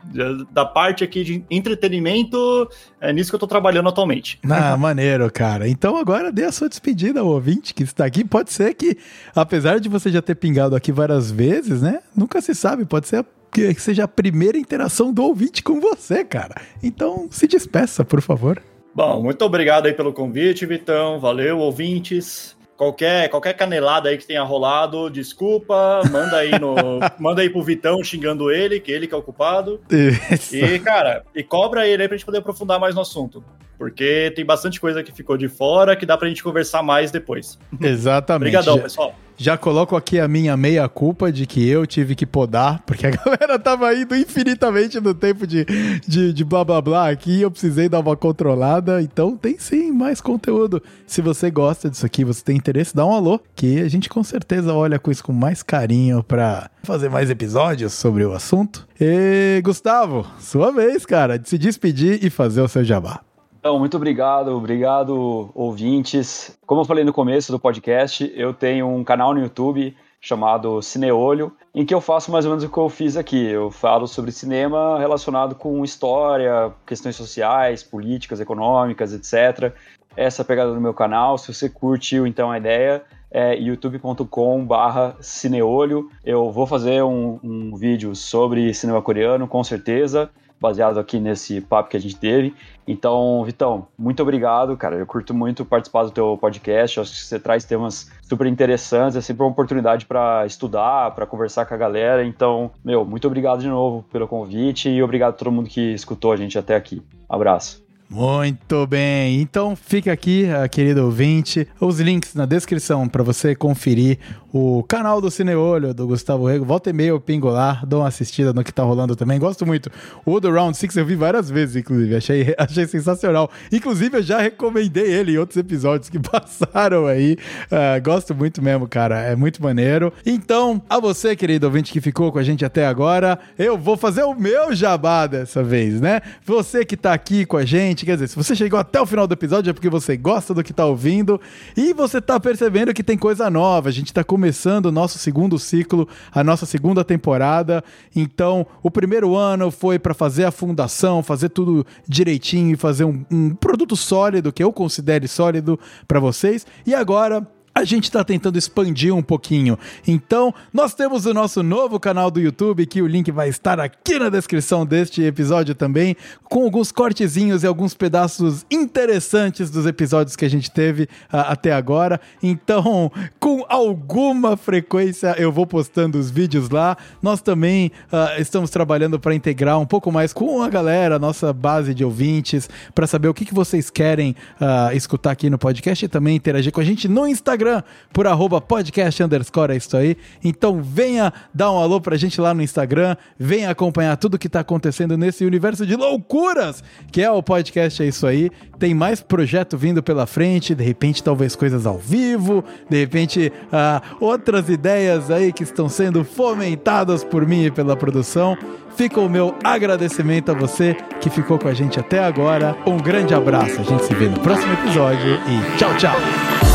Da parte aqui de entretenimento, é nisso que eu tô trabalhando atualmente. Ah, maneiro, cara. Então agora dê a sua despedida ao ouvinte que está aqui. Pode ser que, apesar de você já ter pingado aqui várias vezes, né? Nunca se sabe, pode ser que seja a primeira interação do ouvinte com você, cara. Então se despeça, por favor. Bom, muito obrigado aí pelo convite, Vitão. Valeu, ouvintes qualquer, qualquer canelada aí que tenha rolado, desculpa, manda aí no, manda aí pro Vitão xingando ele, que ele que é o culpado. Isso. E, cara, e cobra ele aí pra gente poder aprofundar mais no assunto. Porque tem bastante coisa que ficou de fora que dá pra gente conversar mais depois. Exatamente. Obrigadão, pessoal. Já coloco aqui a minha meia culpa de que eu tive que podar, porque a galera tava indo infinitamente no tempo de, de, de blá blá blá aqui eu precisei dar uma controlada. Então tem sim mais conteúdo. Se você gosta disso aqui, você tem interesse, dá um alô, que a gente com certeza olha com isso com mais carinho pra fazer mais episódios sobre o assunto. E Gustavo, sua vez, cara, de se despedir e fazer o seu jabá. Então, muito obrigado, obrigado, ouvintes. Como eu falei no começo do podcast, eu tenho um canal no YouTube chamado Cineolho, em que eu faço mais ou menos o que eu fiz aqui. Eu falo sobre cinema relacionado com história, questões sociais, políticas, econômicas, etc. Essa é a pegada do meu canal. Se você curtiu então a ideia, é youtube.com barra cineolho. Eu vou fazer um, um vídeo sobre cinema coreano, com certeza, baseado aqui nesse papo que a gente teve. Então, Vitão, muito obrigado, cara. Eu curto muito participar do teu podcast. Eu acho que você traz temas super interessantes. É sempre uma oportunidade para estudar, para conversar com a galera. Então, meu, muito obrigado de novo pelo convite e obrigado a todo mundo que escutou a gente até aqui. Abraço. Muito bem, então fica aqui, ah, querido ouvinte, os links na descrição para você conferir o canal do Cineolho do Gustavo Rego. Volta e meia eu pingo lá, dou uma assistida no que tá rolando também. Gosto muito. O do Round 6 eu vi várias vezes, inclusive, achei, achei sensacional. Inclusive eu já recomendei ele em outros episódios que passaram aí. Ah, gosto muito mesmo, cara, é muito maneiro. Então, a você, querido ouvinte que ficou com a gente até agora, eu vou fazer o meu jabá dessa vez, né? Você que tá aqui com a gente, quer dizer, se você chegou até o final do episódio é porque você gosta do que tá ouvindo e você tá percebendo que tem coisa nova. A gente tá começando o nosso segundo ciclo, a nossa segunda temporada. Então, o primeiro ano foi para fazer a fundação, fazer tudo direitinho e fazer um, um produto sólido, que eu considere sólido para vocês. E agora a gente está tentando expandir um pouquinho. Então, nós temos o nosso novo canal do YouTube, que o link vai estar aqui na descrição deste episódio também, com alguns cortezinhos e alguns pedaços interessantes dos episódios que a gente teve ah, até agora. Então, com alguma frequência eu vou postando os vídeos lá. Nós também ah, estamos trabalhando para integrar um pouco mais com a galera, nossa base de ouvintes, para saber o que, que vocês querem ah, escutar aqui no podcast e também interagir com a gente no Instagram por arroba podcast underscore, é isso aí. Então venha dar um alô pra gente lá no Instagram, venha acompanhar tudo que tá acontecendo nesse universo de loucuras que é o podcast, é isso aí. Tem mais projeto vindo pela frente, de repente talvez coisas ao vivo, de repente ah, outras ideias aí que estão sendo fomentadas por mim e pela produção. Fica o meu agradecimento a você que ficou com a gente até agora. Um grande abraço, a gente se vê no próximo episódio e tchau, tchau!